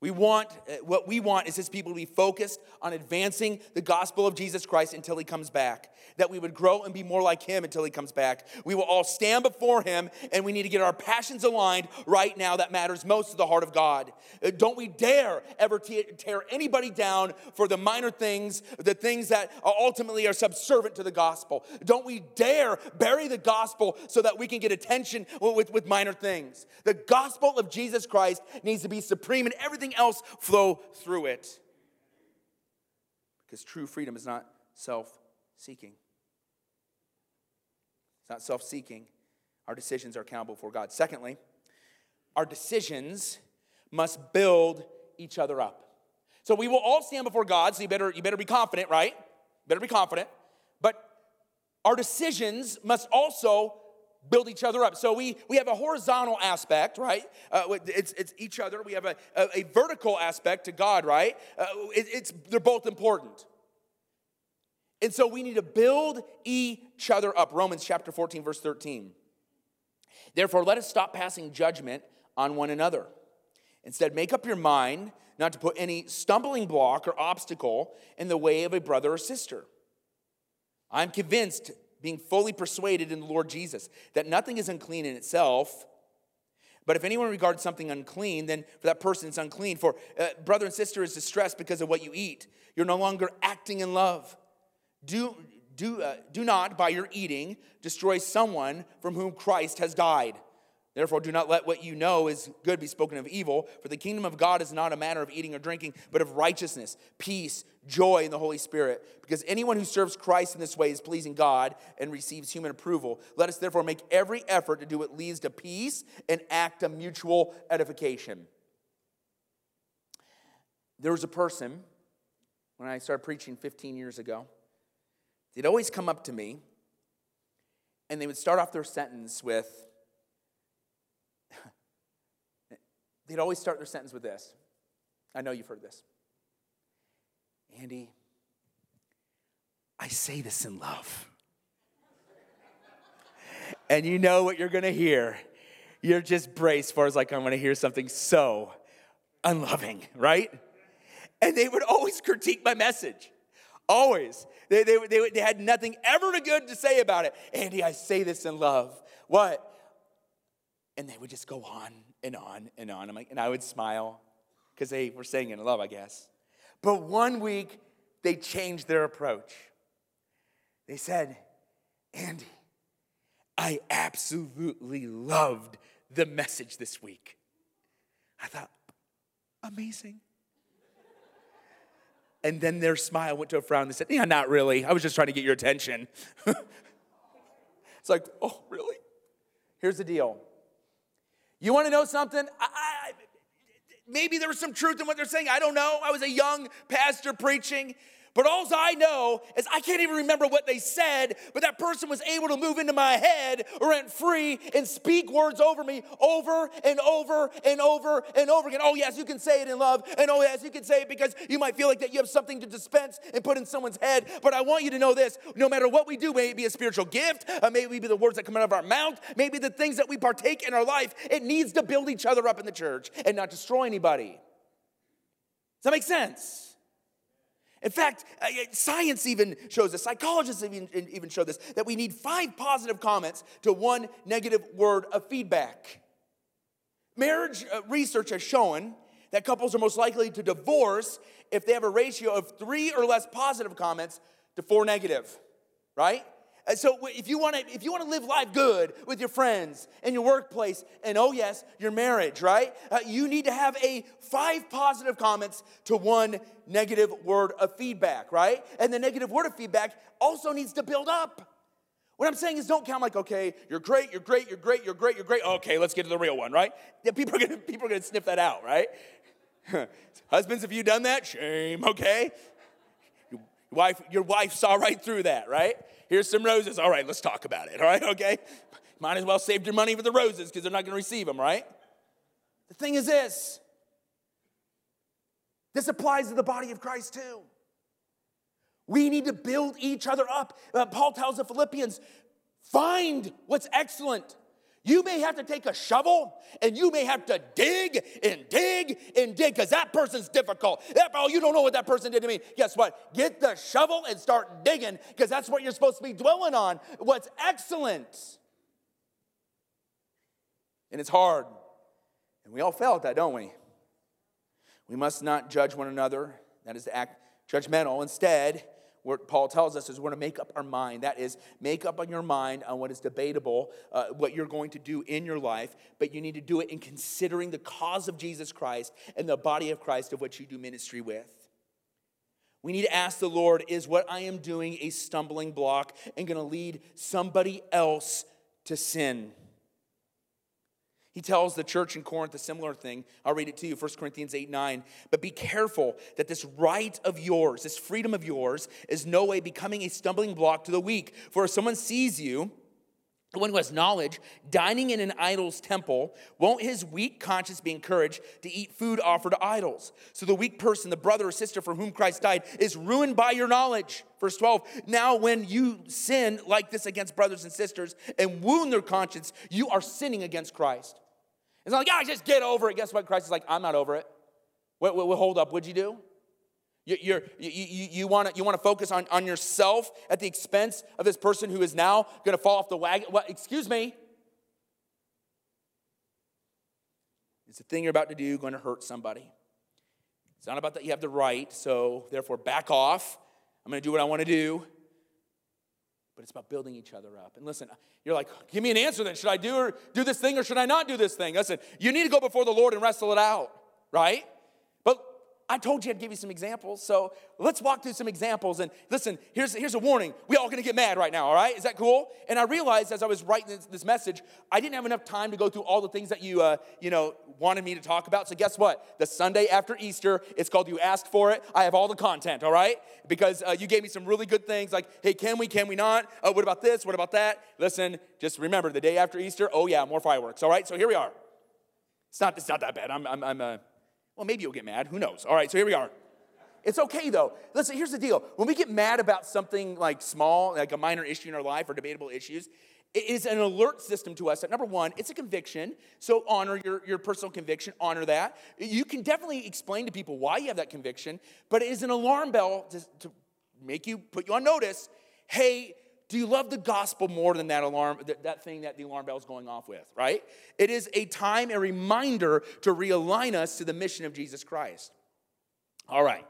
We want, uh, what we want is his people to be focused on advancing the gospel of Jesus Christ until he comes back. That we would grow and be more like him until he comes back. We will all stand before him and we need to get our passions aligned right now. That matters most to the heart of God. Uh, don't we dare ever tear anybody down for the minor things, the things that ultimately are subservient to the gospel. Don't we dare bury the gospel so that we can get attention with, with minor things. The gospel of Jesus Christ needs to be supreme in everything else flow through it. Because true freedom is not self seeking. It's not self seeking. Our decisions are accountable for God. Secondly, our decisions must build each other up. So we will all stand before God, so you better, you better be confident, right? Better be confident. But our decisions must also build each other up. So we, we have a horizontal aspect, right? Uh, it's, it's each other. We have a, a, a vertical aspect to God, right? Uh, it, it's, they're both important. And so we need to build each other up. Romans chapter 14, verse 13. Therefore, let us stop passing judgment on one another. Instead, make up your mind not to put any stumbling block or obstacle in the way of a brother or sister. I'm convinced being fully persuaded in the Lord Jesus that nothing is unclean in itself. But if anyone regards something unclean, then for that person it's unclean. For uh, brother and sister is distressed because of what you eat. You're no longer acting in love. Do, do, uh, do not, by your eating, destroy someone from whom Christ has died. Therefore, do not let what you know is good be spoken of evil, for the kingdom of God is not a matter of eating or drinking, but of righteousness, peace, joy in the Holy Spirit. Because anyone who serves Christ in this way is pleasing God and receives human approval. Let us therefore make every effort to do what leads to peace and act of mutual edification. There was a person, when I started preaching 15 years ago, they'd always come up to me and they would start off their sentence with, they'd always start their sentence with this. I know you've heard this. Andy, I say this in love. and you know what you're gonna hear. You're just braced for as like I'm gonna hear something so unloving, right? And they would always critique my message. Always. They, they, they, they had nothing ever good to say about it. Andy, I say this in love. What? And they would just go on and on and on. I'm like, and I would smile because they were saying it in love, I guess. But one week, they changed their approach. They said, Andy, I absolutely loved the message this week. I thought, amazing. And then their smile went to a frown. They said, Yeah, not really. I was just trying to get your attention. it's like, Oh, really? Here's the deal. You want to know something? I, I, maybe there was some truth in what they're saying. I don't know. I was a young pastor preaching. But all I know is I can't even remember what they said, but that person was able to move into my head rent free and speak words over me over and over and over and over again. Oh, yes, you can say it in love. And oh, yes, you can say it because you might feel like that you have something to dispense and put in someone's head. But I want you to know this no matter what we do, may it be a spiritual gift, uh, may it be the words that come out of our mouth, maybe the things that we partake in our life, it needs to build each other up in the church and not destroy anybody. Does that make sense? In fact, uh, science even shows this, psychologists even, even show this, that we need five positive comments to one negative word of feedback. Marriage uh, research has shown that couples are most likely to divorce if they have a ratio of three or less positive comments to four negative, right? And so if you want to if you want to live life good with your friends and your workplace and oh yes your marriage right? Uh, you need to have a five positive comments to one negative word of feedback right? And the negative word of feedback also needs to build up. What i'm saying is don't count like okay you're great you're great you're great you're great you're great. Okay let's get to the real one right? Yeah, people are gonna people are gonna sniff that out right? Husbands have you done that? Shame okay. Your wife your wife saw right through that right Here's some roses. All right, let's talk about it. All right, okay? Might as well save your money for the roses because they're not going to receive them, right? The thing is this this applies to the body of Christ too. We need to build each other up. Uh, Paul tells the Philippians find what's excellent you may have to take a shovel and you may have to dig and dig and dig because that person's difficult. That, oh, you don't know what that person did to me. Guess what? Get the shovel and start digging because that's what you're supposed to be dwelling on. What's excellent. And it's hard. And we all fail at that, don't we? We must not judge one another. That is to act judgmental. Instead, what Paul tells us is we're going to make up our mind. That is, make up on your mind on what is debatable, uh, what you're going to do in your life, but you need to do it in considering the cause of Jesus Christ and the body of Christ of which you do ministry with. We need to ask the Lord, is what I am doing a stumbling block and going to lead somebody else to sin? He tells the church in Corinth a similar thing. I'll read it to you 1 Corinthians 8 9. But be careful that this right of yours, this freedom of yours, is no way becoming a stumbling block to the weak. For if someone sees you, the one who has knowledge, dining in an idol's temple, won't his weak conscience be encouraged to eat food offered to idols? So the weak person, the brother or sister for whom Christ died, is ruined by your knowledge. Verse 12, now when you sin like this against brothers and sisters and wound their conscience, you are sinning against Christ. It's not like, yeah, just get over it. Guess what? Christ is like, I'm not over it. Wait, wait, wait hold up. What'd you do? You, you're, you, you, you want to you wanna focus on, on yourself at the expense of this person who is now going to fall off the wagon? What? Excuse me. Is the thing you're about to do going to hurt somebody? It's not about that you have the right, so therefore back off. I'm going to do what I want to do. But it's about building each other up. And listen, you're like, give me an answer then. Should I do, or, do this thing or should I not do this thing? Listen, you need to go before the Lord and wrestle it out, right? I told you I'd give you some examples. So let's walk through some examples. And listen, here's, here's a warning. We all gonna get mad right now, all right? Is that cool? And I realized as I was writing this, this message, I didn't have enough time to go through all the things that you, uh, you know, wanted me to talk about. So guess what? The Sunday after Easter, it's called You Asked For It. I have all the content, all right? Because uh, you gave me some really good things like, hey, can we, can we not? Uh, what about this? What about that? Listen, just remember the day after Easter, oh yeah, more fireworks, all right? So here we are. It's not, it's not that bad. I'm, I'm, I'm uh, well, maybe you'll get mad. Who knows? All right, so here we are. It's okay though. Listen, here's the deal. When we get mad about something like small, like a minor issue in our life or debatable issues, it is an alert system to us that number one, it's a conviction. So honor your, your personal conviction, honor that. You can definitely explain to people why you have that conviction, but it is an alarm bell to, to make you put you on notice. Hey, do you love the gospel more than that alarm, that, that thing that the alarm bell is going off with, right? It is a time, a reminder to realign us to the mission of Jesus Christ. All right.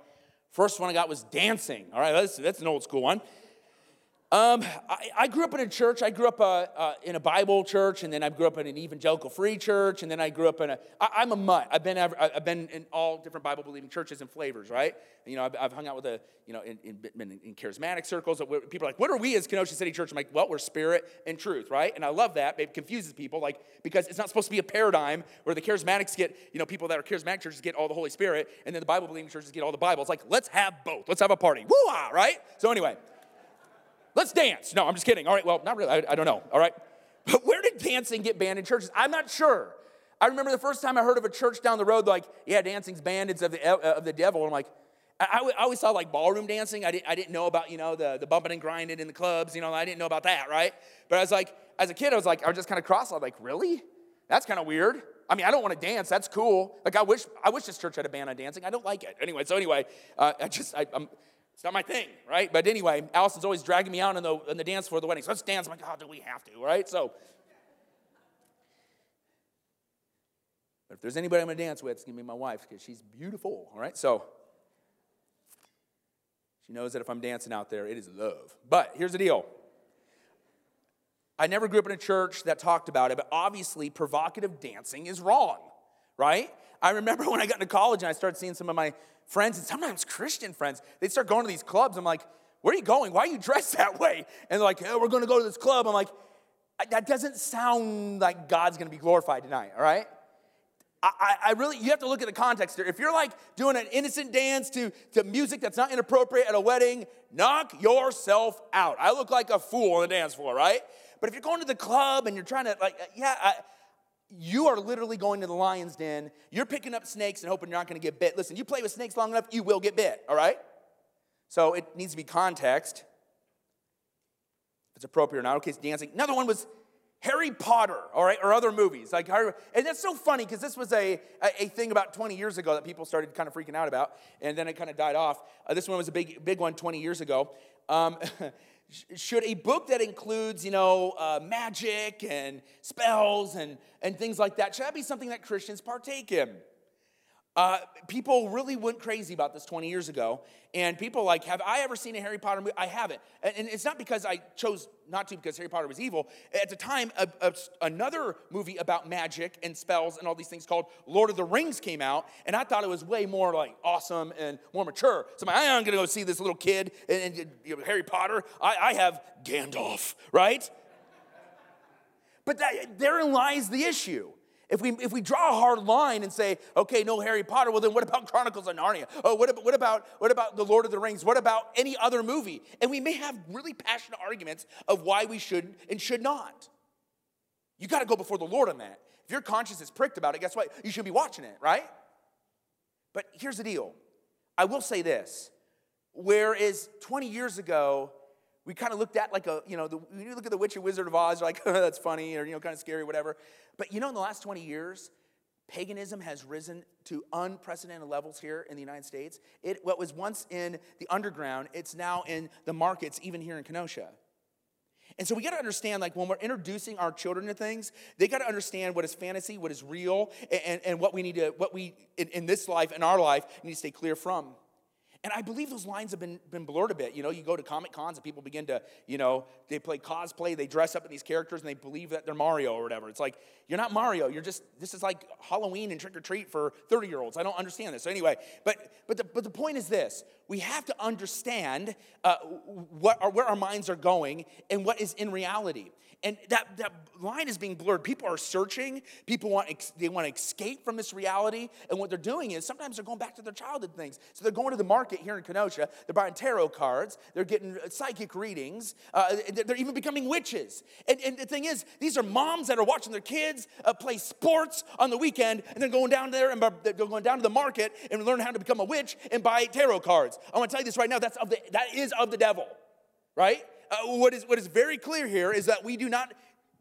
First one I got was dancing. All right, that's, that's an old school one. Um, I, I, grew up in a church. I grew up uh, uh, in a Bible church, and then I grew up in an evangelical free church, and then I grew up in a. I, I'm a mutt. I've been I've been in all different Bible believing churches and flavors, right? You know, I've, I've hung out with a you know in, in, in, charismatic circles. People are like, "What are we as Kenosha City Church?" I'm like, "Well, we're spirit and truth, right?" And I love that. It confuses people, like because it's not supposed to be a paradigm where the charismatics get you know people that are charismatic churches get all the Holy Spirit, and then the Bible believing churches get all the Bible. It's like let's have both. Let's have a party. Woo right? So anyway. Let's dance. No, I'm just kidding. All right, well, not really. I, I don't know. All right. But where did dancing get banned in churches? I'm not sure. I remember the first time I heard of a church down the road, like, yeah, dancing's banned, it's of the, of the devil. I'm like, I, I, always saw like ballroom dancing. I, did, I didn't know about, you know, the, the bumping and grinding in the clubs. You know, I didn't know about that, right? But I was like, as a kid, I was like, I was just kind of cross. I was like, really? That's kind of weird. I mean, I don't want to dance. That's cool. Like, I wish, I wish this church had a ban on dancing. I don't like it. Anyway, so anyway, uh, I just, I, I'm, it's not my thing, right? But anyway, Allison's always dragging me out on the, on the dance floor of the wedding. So let's dance. I'm like, oh, do we have to, right? So, but if there's anybody I'm going to dance with, it's going to be my wife because she's beautiful, all right? So, she knows that if I'm dancing out there, it is love. But here's the deal I never grew up in a church that talked about it, but obviously, provocative dancing is wrong, right? I remember when I got into college and I started seeing some of my friends, and sometimes Christian friends, they'd start going to these clubs. I'm like, where are you going? Why are you dressed that way? And they're like, oh, we're going to go to this club. I'm like, that doesn't sound like God's going to be glorified tonight, all right? I, I, really, you have to look at the context here. If you're like doing an innocent dance to, to music that's not inappropriate at a wedding, knock yourself out. I look like a fool on the dance floor, right? But if you're going to the club and you're trying to, like, uh, yeah, I, you are literally going to the lion's den. You're picking up snakes and hoping you're not going to get bit. Listen, you play with snakes long enough, you will get bit, all right? So it needs to be context. If it's appropriate or not. Okay, it's dancing. Another one was Harry Potter, all right, or other movies. Like, Harry, and that's so funny because this was a, a, thing about 20 years ago that people started kind of freaking out about, and then it kind of died off. Uh, this one was a big, big one 20 years ago. Um, should a book that includes, you know, uh, magic and spells and, and things like that, should that be something that Christians partake in? Uh, people really went crazy about this 20 years ago. And people like, have I ever seen a Harry Potter movie? I haven't. And it's not because I chose not to because Harry Potter was evil. At the time, a, a, another movie about magic and spells and all these things called Lord of the Rings came out. And I thought it was way more like awesome and more mature. So I'm, like, I'm going to go see this little kid and, and you know, Harry Potter. I, I have Gandalf, right? But that, therein lies the issue. If we, if we draw a hard line and say, okay, no Harry Potter, well, then what about Chronicles of Narnia? Oh, what about, what about, what about The Lord of the Rings? What about any other movie? And we may have really passionate arguments of why we should and should not. You got to go before the Lord on that. If your conscience is pricked about it, guess what? You should be watching it, right? But here's the deal I will say this. Whereas 20 years ago, we kind of looked at like a, you know, the, when you look at the Witch and Wizard of Oz, you're like, oh, that's funny, or, you know, kind of scary, whatever. But you know, in the last 20 years, paganism has risen to unprecedented levels here in the United States. It, what was once in the underground, it's now in the markets, even here in Kenosha. And so we got to understand, like, when we're introducing our children to things, they got to understand what is fantasy, what is real, and, and what we need to, what we, in, in this life, in our life, need to stay clear from. And I believe those lines have been, been blurred a bit. You know, you go to Comic Cons and people begin to, you know, they play cosplay, they dress up in these characters and they believe that they're Mario or whatever. It's like, you're not Mario. You're just, this is like Halloween and trick or treat for 30 year olds. I don't understand this. So anyway, but, but, the, but the point is this we have to understand uh, what our, where our minds are going and what is in reality and that, that line is being blurred. People are searching. People want they want to escape from this reality. And what they're doing is sometimes they're going back to their childhood things. So they're going to the market here in Kenosha. They're buying tarot cards. They're getting psychic readings. Uh, they're even becoming witches. And, and, the thing is, these are moms that are watching their kids uh, play sports on the weekend, and then going down there and they're going down to the market and learn how to become a witch and buy tarot cards. I want to tell you this right now. That's of the, that is of the devil, right? uh, what, is, what is very clear here is that we do not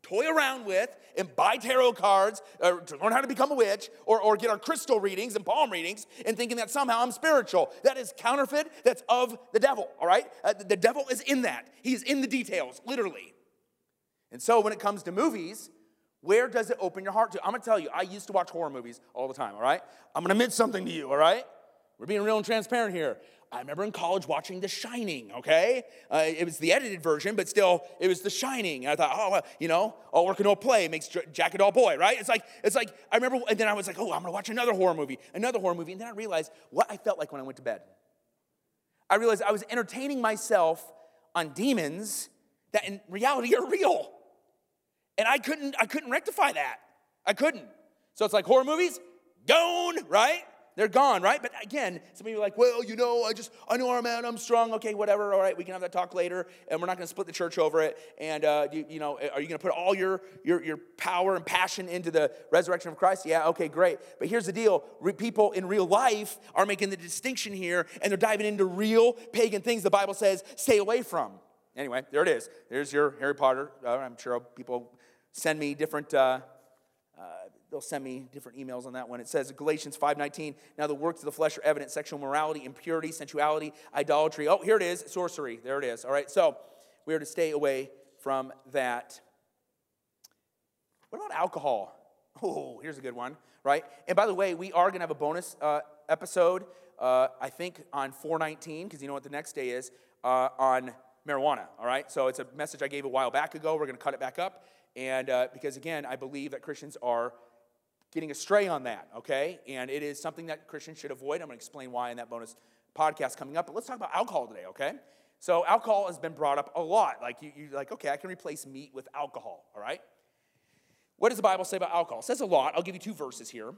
toy around with and buy tarot cards uh, to learn how to become a witch or, or get our crystal readings and palm readings and thinking that somehow I'm spiritual. That is counterfeit. That's of the devil, all right? Uh, the devil is in that. He's in the details, literally. And so when it comes to movies, where does it open your heart to? I'm gonna tell you, I used to watch horror movies all the time, all right? I'm gonna admit something to you, all right? We're being real and transparent here. I remember in college watching The Shining, okay? Uh, it was the edited version, but still, it was The Shining. And I thought, oh, well, you know, all work and no play makes Jack a dull boy, right? It's like, it's like, I remember, and then I was like, oh, I'm gonna watch another horror movie, another horror movie. And then I realized what I felt like when I went to bed. I realized I was entertaining myself on demons that in reality are real. And I couldn't, I couldn't rectify that. I couldn't. So it's like horror movies, gone, right? They're gone, right? But again, some of you are like, well, you know, I just, I know I'm man, I'm strong. Okay, whatever. All right, we can have that talk later, and we're not going to split the church over it. And uh, you, you know, are you going to put all your, your your power and passion into the resurrection of Christ? Yeah, okay, great. But here's the deal: people in real life are making the distinction here, and they're diving into real pagan things. The Bible says, stay away from. Anyway, there it is. There's your Harry Potter. Uh, I'm sure people send me different. Uh, they'll send me different emails on that one. It says Galatians 5:19, now the works of the flesh are evident, sexual morality, impurity, sensuality, idolatry. Oh, here it is, sorcery. There it is. All right. So, we are to stay away from that. What about alcohol? Oh, here's a good one, right? And by the way, we are going to have a bonus uh, episode, uh, I think on 419, because you know what the next day is, uh, on marijuana, all right? So it's a message I gave a while back ago. We're going to cut it back up. And uh, because, again, I believe that Christians are getting astray on that, okay? And it is something that Christians should avoid. I'm going to explain why in that bonus podcast coming up. But let's talk about alcohol today, okay? So alcohol has been brought up a lot. Like you, you like, okay, I can replace meat with alcohol, all right? What does the Bible say about alcohol? It says a lot. I'll give you two verses here.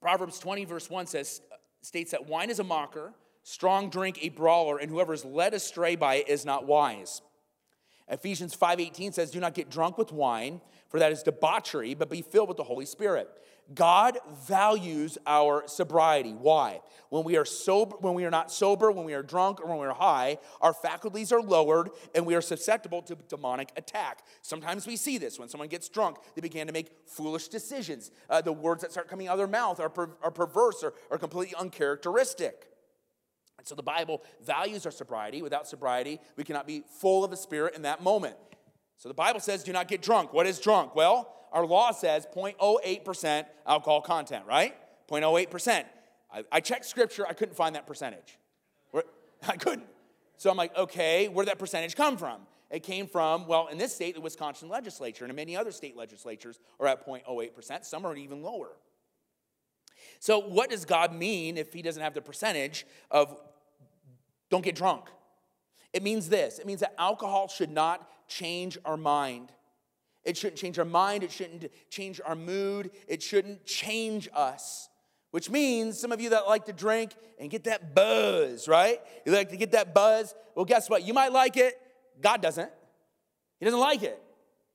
Proverbs 20, verse 1 says, states that wine is a mocker, strong drink a brawler, and whoever is led astray by it is not wise. Ephesians 5:18 says, "Do not get drunk with wine, for that is debauchery, but be filled with the Holy Spirit." God values our sobriety. Why? When we are sober, when we are not sober, when we are drunk, or when we're high, our faculties are lowered and we are susceptible to demonic attack. Sometimes we see this when someone gets drunk, they begin to make foolish decisions. Uh, the words that start coming out of their mouth are, per, are perverse or, are completely uncharacteristic. And so the Bible values our sobriety. Without sobriety, we cannot be full of the Spirit in that moment. So the Bible says, do not get drunk. What is drunk? Well, our law says 0.08% alcohol content, right? 0.08%. I, I checked scripture, I couldn't find that percentage. I couldn't. So I'm like, okay, where did that percentage come from? It came from, well, in this state, the Wisconsin legislature, and many other state legislatures are at 0.08%. Some are even lower. So, what does God mean if He doesn't have the percentage of don't get drunk. It means this it means that alcohol should not change our mind. It shouldn't change our mind. It shouldn't change our mood. It shouldn't change us. Which means some of you that like to drink and get that buzz, right? You like to get that buzz. Well, guess what? You might like it. God doesn't. He doesn't like it.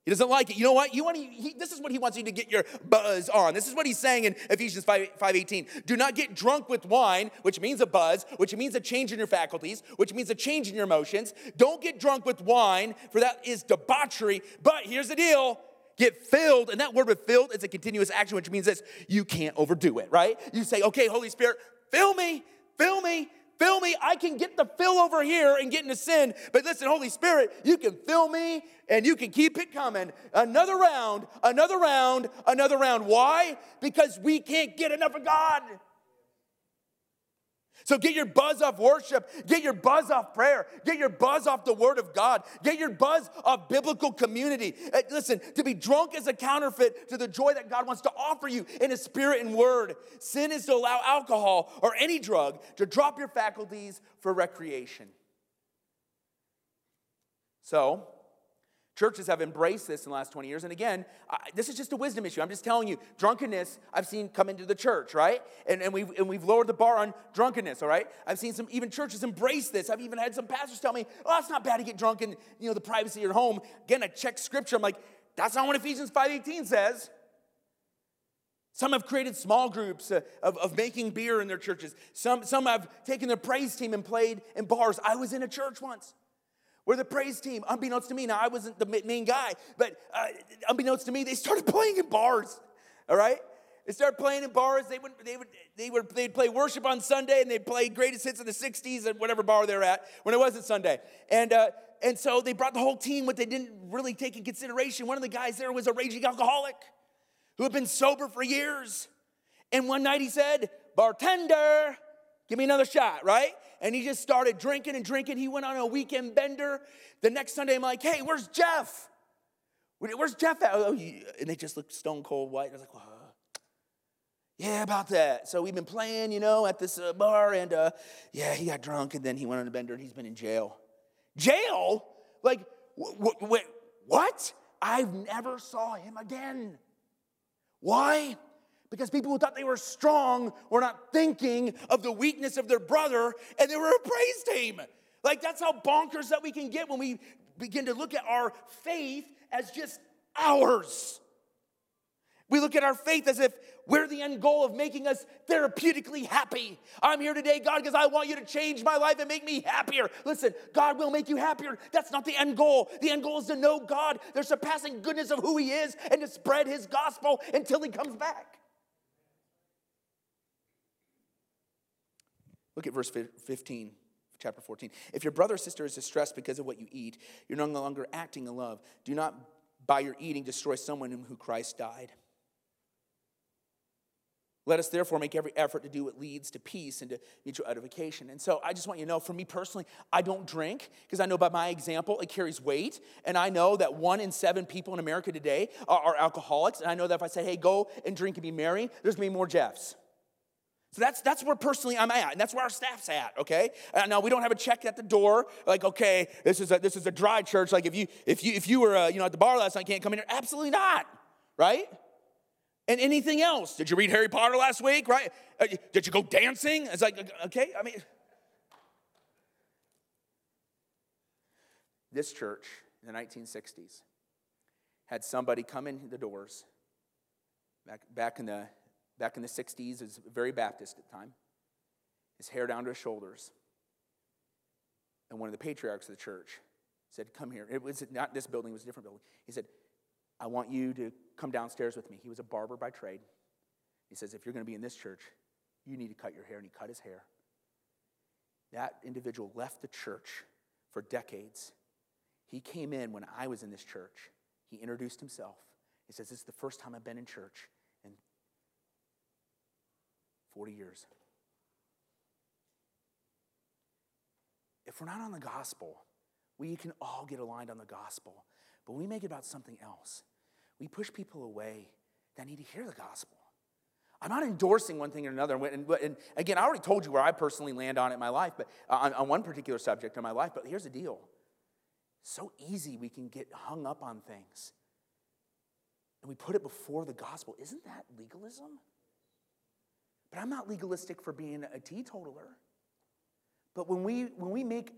He doesn't like it. You know what? You want to, he, this is what he wants you to get your buzz on. This is what he's saying in Ephesians 5, 5 18. Do not get drunk with wine, which means a buzz, which means a change in your faculties, which means a change in your emotions. Don't get drunk with wine, for that is debauchery. But here's the deal get filled. And that word with filled is a continuous action, which means this you can't overdo it, right? You say, okay, Holy Spirit, fill me, fill me, fill me. I can get the fill over here and get into sin. But listen, Holy Spirit, you can fill me and you can keep it coming. Another round, another round, another round. Why? Because we can't get enough of God. So get your buzz off worship, get your buzz off prayer, get your buzz off the word of God, get your buzz off biblical community. Uh, listen, to be drunk is a counterfeit to the joy that God wants to offer you in his spirit and word. Sin is to allow alcohol or any drug to drop your faculties for recreation. So, Churches have embraced this in the last 20 years. And again, I, this is just a wisdom issue. I'm just telling you, drunkenness, I've seen come into the church, right? And, and, we've, and we've lowered the bar on drunkenness, all right? I've seen some, even churches embrace this. I've even had some pastors tell me, oh, it's not bad to get drunk in, you know, the privacy of your home. Again, I check scripture. I'm like, that's not what Ephesians 5.18 says. Some have created small groups uh, of, of making beer in their churches. Some, some have taken their praise team and played in bars. I was in a church once. We're the praise team. Unbeknownst to me, now I wasn't the main guy, but uh, unbeknownst to me, they started playing in bars. All right, they started playing in bars. They would they would they would they'd play worship on Sunday, and they'd play greatest hits in the '60s at whatever bar they're at when it wasn't Sunday. And uh, and so they brought the whole team. What they didn't really take in consideration, one of the guys there was a raging alcoholic who had been sober for years. And one night he said, "Bartender, give me another shot." Right? and he just started drinking and drinking. He went on a weekend bender. The next Sunday, I'm like, hey, where's Jeff? Where's Jeff at? Oh, and they just looked stone cold white. I was like, well, yeah, about that. So we've been playing, you know, at this uh, bar, and uh, yeah, he got drunk, and then he went on a bender, and he's been in jail. Jail? Like, wait, what? I've never saw him again. Why? Because people who thought they were strong were not thinking of the weakness of their brother and they were a praise team. Like that's how bonkers that we can get when we begin to look at our faith as just ours. We look at our faith as if we're the end goal of making us therapeutically happy. I'm here today, God, because I want you to change my life and make me happier. Listen, God will make you happier. That's not the end goal. The end goal is to know God, the surpassing goodness of who He is, and to spread His gospel until He comes back. Look at verse 15, chapter 14. If your brother or sister is distressed because of what you eat, you're no longer acting in love. Do not, by your eating, destroy someone in whom Christ died. Let us therefore make every effort to do what leads to peace and to mutual edification. And so I just want you to know, for me personally, I don't drink because I know by my example it carries weight. And I know that one in seven people in America today are, are alcoholics. And I know that if I say, hey, go and drink and be merry, there's gonna be more Jeffs. So that's, that's where personally I'm at, and that's where our staff's at, okay? Uh, now, we don't have a check at the door, like, okay, this is a, this is a dry church. Like, if you, if you, if you were, uh, you know, at the bar last night, can't come in here. Absolutely not, right? And anything else? Did you read Harry Potter last week, right? Uh, did you go dancing? It's like, okay, I mean. This church in the 1960s had somebody come in the doors back, back in the back in the 60s, is very Baptist at the time, his hair down to his shoulders. And one of the patriarchs of the church said, Come here. It was not this building, it was a different building. He said, I want you to come downstairs with me. He was a barber by trade. He says, If you're going to be in this church, you need to cut your hair. And he cut his hair. That individual left the church for decades. He came in when I was in this church. He introduced himself. He says, This is the first time I've been in church. 40 years. If we're not on the gospel, we can all get aligned on the gospel, but we make it about something else. We push people away that need to hear the gospel. I'm not endorsing one thing or another. And, and again, I already told you where I personally land on it in my life, but on, on one particular subject in my life. But here's the deal so easy we can get hung up on things. And we put it before the gospel. Isn't that legalism? But I'm not legalistic for being a teetotaler. But when we, when we make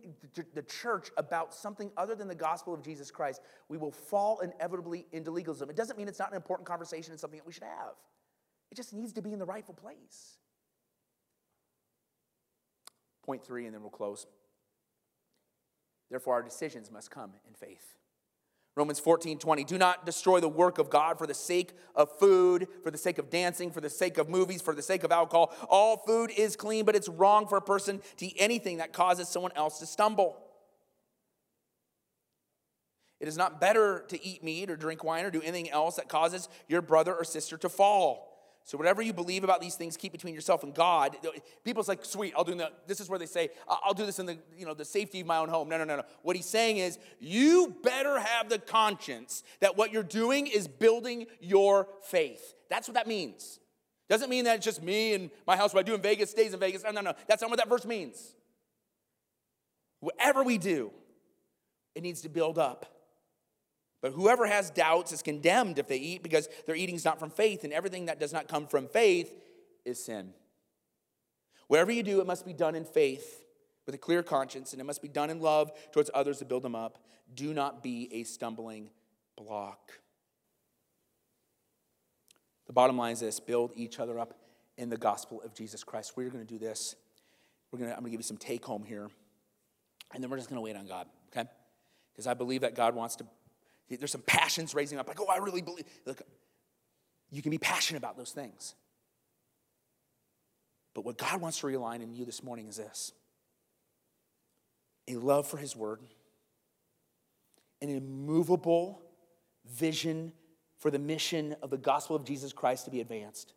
the church about something other than the gospel of Jesus Christ, we will fall inevitably into legalism. It doesn't mean it's not an important conversation and something that we should have. It just needs to be in the rightful place. Point three, and then we'll close. Therefore, our decisions must come in faith. Romans 14, 20. Do not destroy the work of God for the sake of food, for the sake of dancing, for the sake of movies, for the sake of alcohol. All food is clean, but it's wrong for a person to eat anything that causes someone else to stumble. It is not better to eat meat or drink wine or do anything else that causes your brother or sister to fall. So whatever you believe about these things, keep between yourself and God. People's like, sweet, I'll do that. This is where they say, I'll do this in the, you know, the safety of my own home. No, no, no, no. What he's saying is, you better have the conscience that what you're doing is building your faith. That's what that means. Doesn't mean that it's just me and my house. What I do in Vegas stays in Vegas. No, no, no. That's not what that verse means. Whatever we do, it needs to build up. But whoever has doubts is condemned if they eat because their eating is not from faith, and everything that does not come from faith is sin. Whatever you do, it must be done in faith with a clear conscience, and it must be done in love towards others to build them up. Do not be a stumbling block. The bottom line is this build each other up in the gospel of Jesus Christ. We're going to do this. We're going to, I'm going to give you some take home here, and then we're just going to wait on God, okay? Because I believe that God wants to there's some passions raising up, like, oh, I really believe. Look, you can be passionate about those things. But what God wants to realign in you this morning is this a love for His Word, an immovable vision for the mission of the gospel of Jesus Christ to be advanced.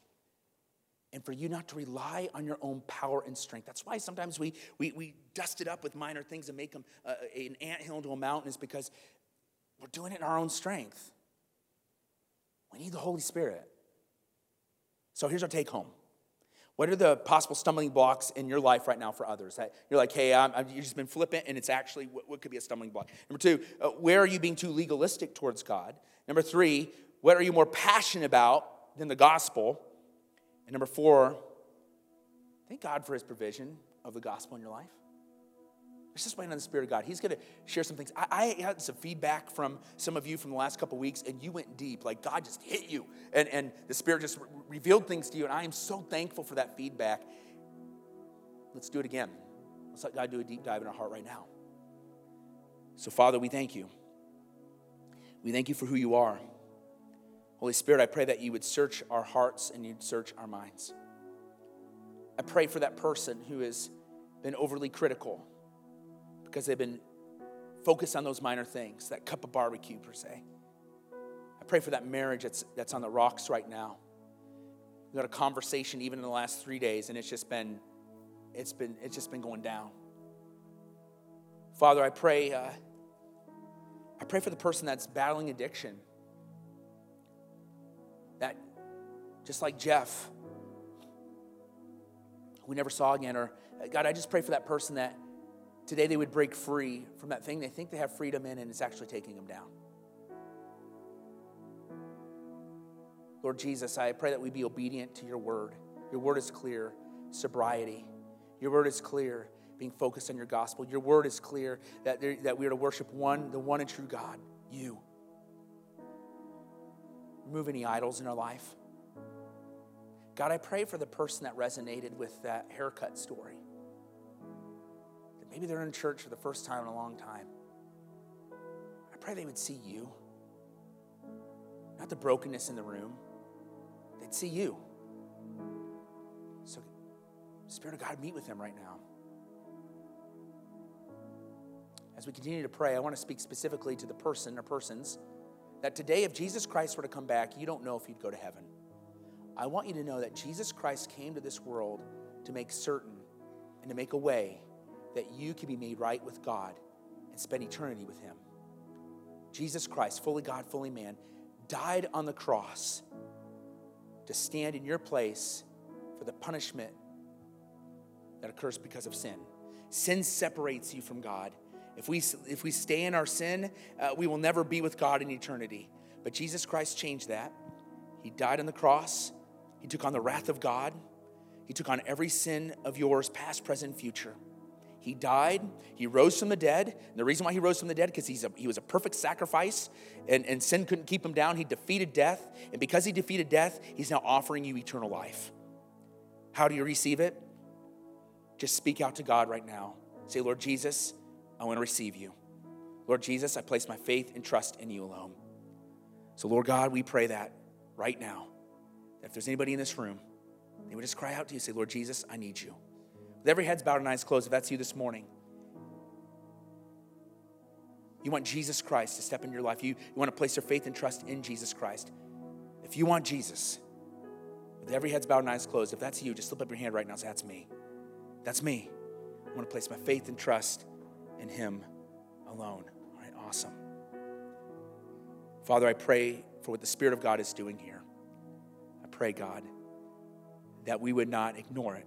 And for you not to rely on your own power and strength. That's why sometimes we, we, we dust it up with minor things and make them uh, an anthill into a mountain, is because we're doing it in our own strength. We need the Holy Spirit. So here's our take home. What are the possible stumbling blocks in your life right now for others? You're like, hey, I'm, I'm, you've just been flippant, and it's actually what, what could be a stumbling block. Number two, uh, where are you being too legalistic towards God? Number three, what are you more passionate about than the gospel? And number four, thank God for his provision of the gospel in your life. Just wait on the Spirit of God. He's going to share some things. I, I, had some feedback from some of you from the last couple weeks, and you went deep. Like God just hit you, and, and the Spirit just re- revealed things to you. And I am so thankful for that feedback. Let's do it again. Let's let God do a deep dive in our heart right now. So, Father, we thank you. We thank you for who you are. Holy Spirit, I pray that you would search our hearts and you'd search our minds. I pray for that person who has been overly critical because they've been focused on those minor things, that cup of barbecue, per se. I pray for that marriage that's, that's on the rocks right now. We got a conversation even in the last three days, and it's just been, it's been, it's just been going down. Father, I pray, uh, I pray for the person that's battling addiction. That, just like Jeff, we never saw again, or God, I just pray for that person that today they would break free from that thing they think they have freedom in and it's actually taking them down. Lord Jesus, I pray that we be obedient to your word. Your word is clear sobriety. Your word is clear being focused on your gospel. Your word is clear that, there, that we are to worship one, the one and true God, you. Remove any idols in our life. God, I pray for the person that resonated with that haircut story. Maybe they're in church for the first time in a long time. I pray they would see you, not the brokenness in the room. They'd see you. So, Spirit of God, meet with them right now. As we continue to pray, I want to speak specifically to the person or persons that today, if Jesus Christ were to come back, you don't know if you'd go to heaven. I want you to know that Jesus Christ came to this world to make certain and to make a way that you can be made right with God and spend eternity with Him. Jesus Christ, fully God, fully man, died on the cross to stand in your place for the punishment that occurs because of sin. Sin separates you from God. If we, if we stay in our sin, uh, we will never be with God in eternity. But Jesus Christ changed that. He died on the cross, He took on the wrath of God, He took on every sin of yours, past, present, future. He died, he rose from the dead. And the reason why he rose from the dead, because he was a perfect sacrifice, and, and sin couldn't keep him down. He defeated death. And because he defeated death, he's now offering you eternal life. How do you receive it? Just speak out to God right now. Say, Lord Jesus, I want to receive you. Lord Jesus, I place my faith and trust in you alone. So, Lord God, we pray that right now. If there's anybody in this room, they would just cry out to you, say, Lord Jesus, I need you. With every head's bowed and eyes closed, if that's you this morning, you want Jesus Christ to step in your life. You, you want to place your faith and trust in Jesus Christ. If you want Jesus, With every head's bowed and eyes closed, if that's you, just slip up your hand right now say, That's me. That's me. I want to place my faith and trust in Him alone. All right, awesome. Father, I pray for what the Spirit of God is doing here. I pray, God, that we would not ignore it,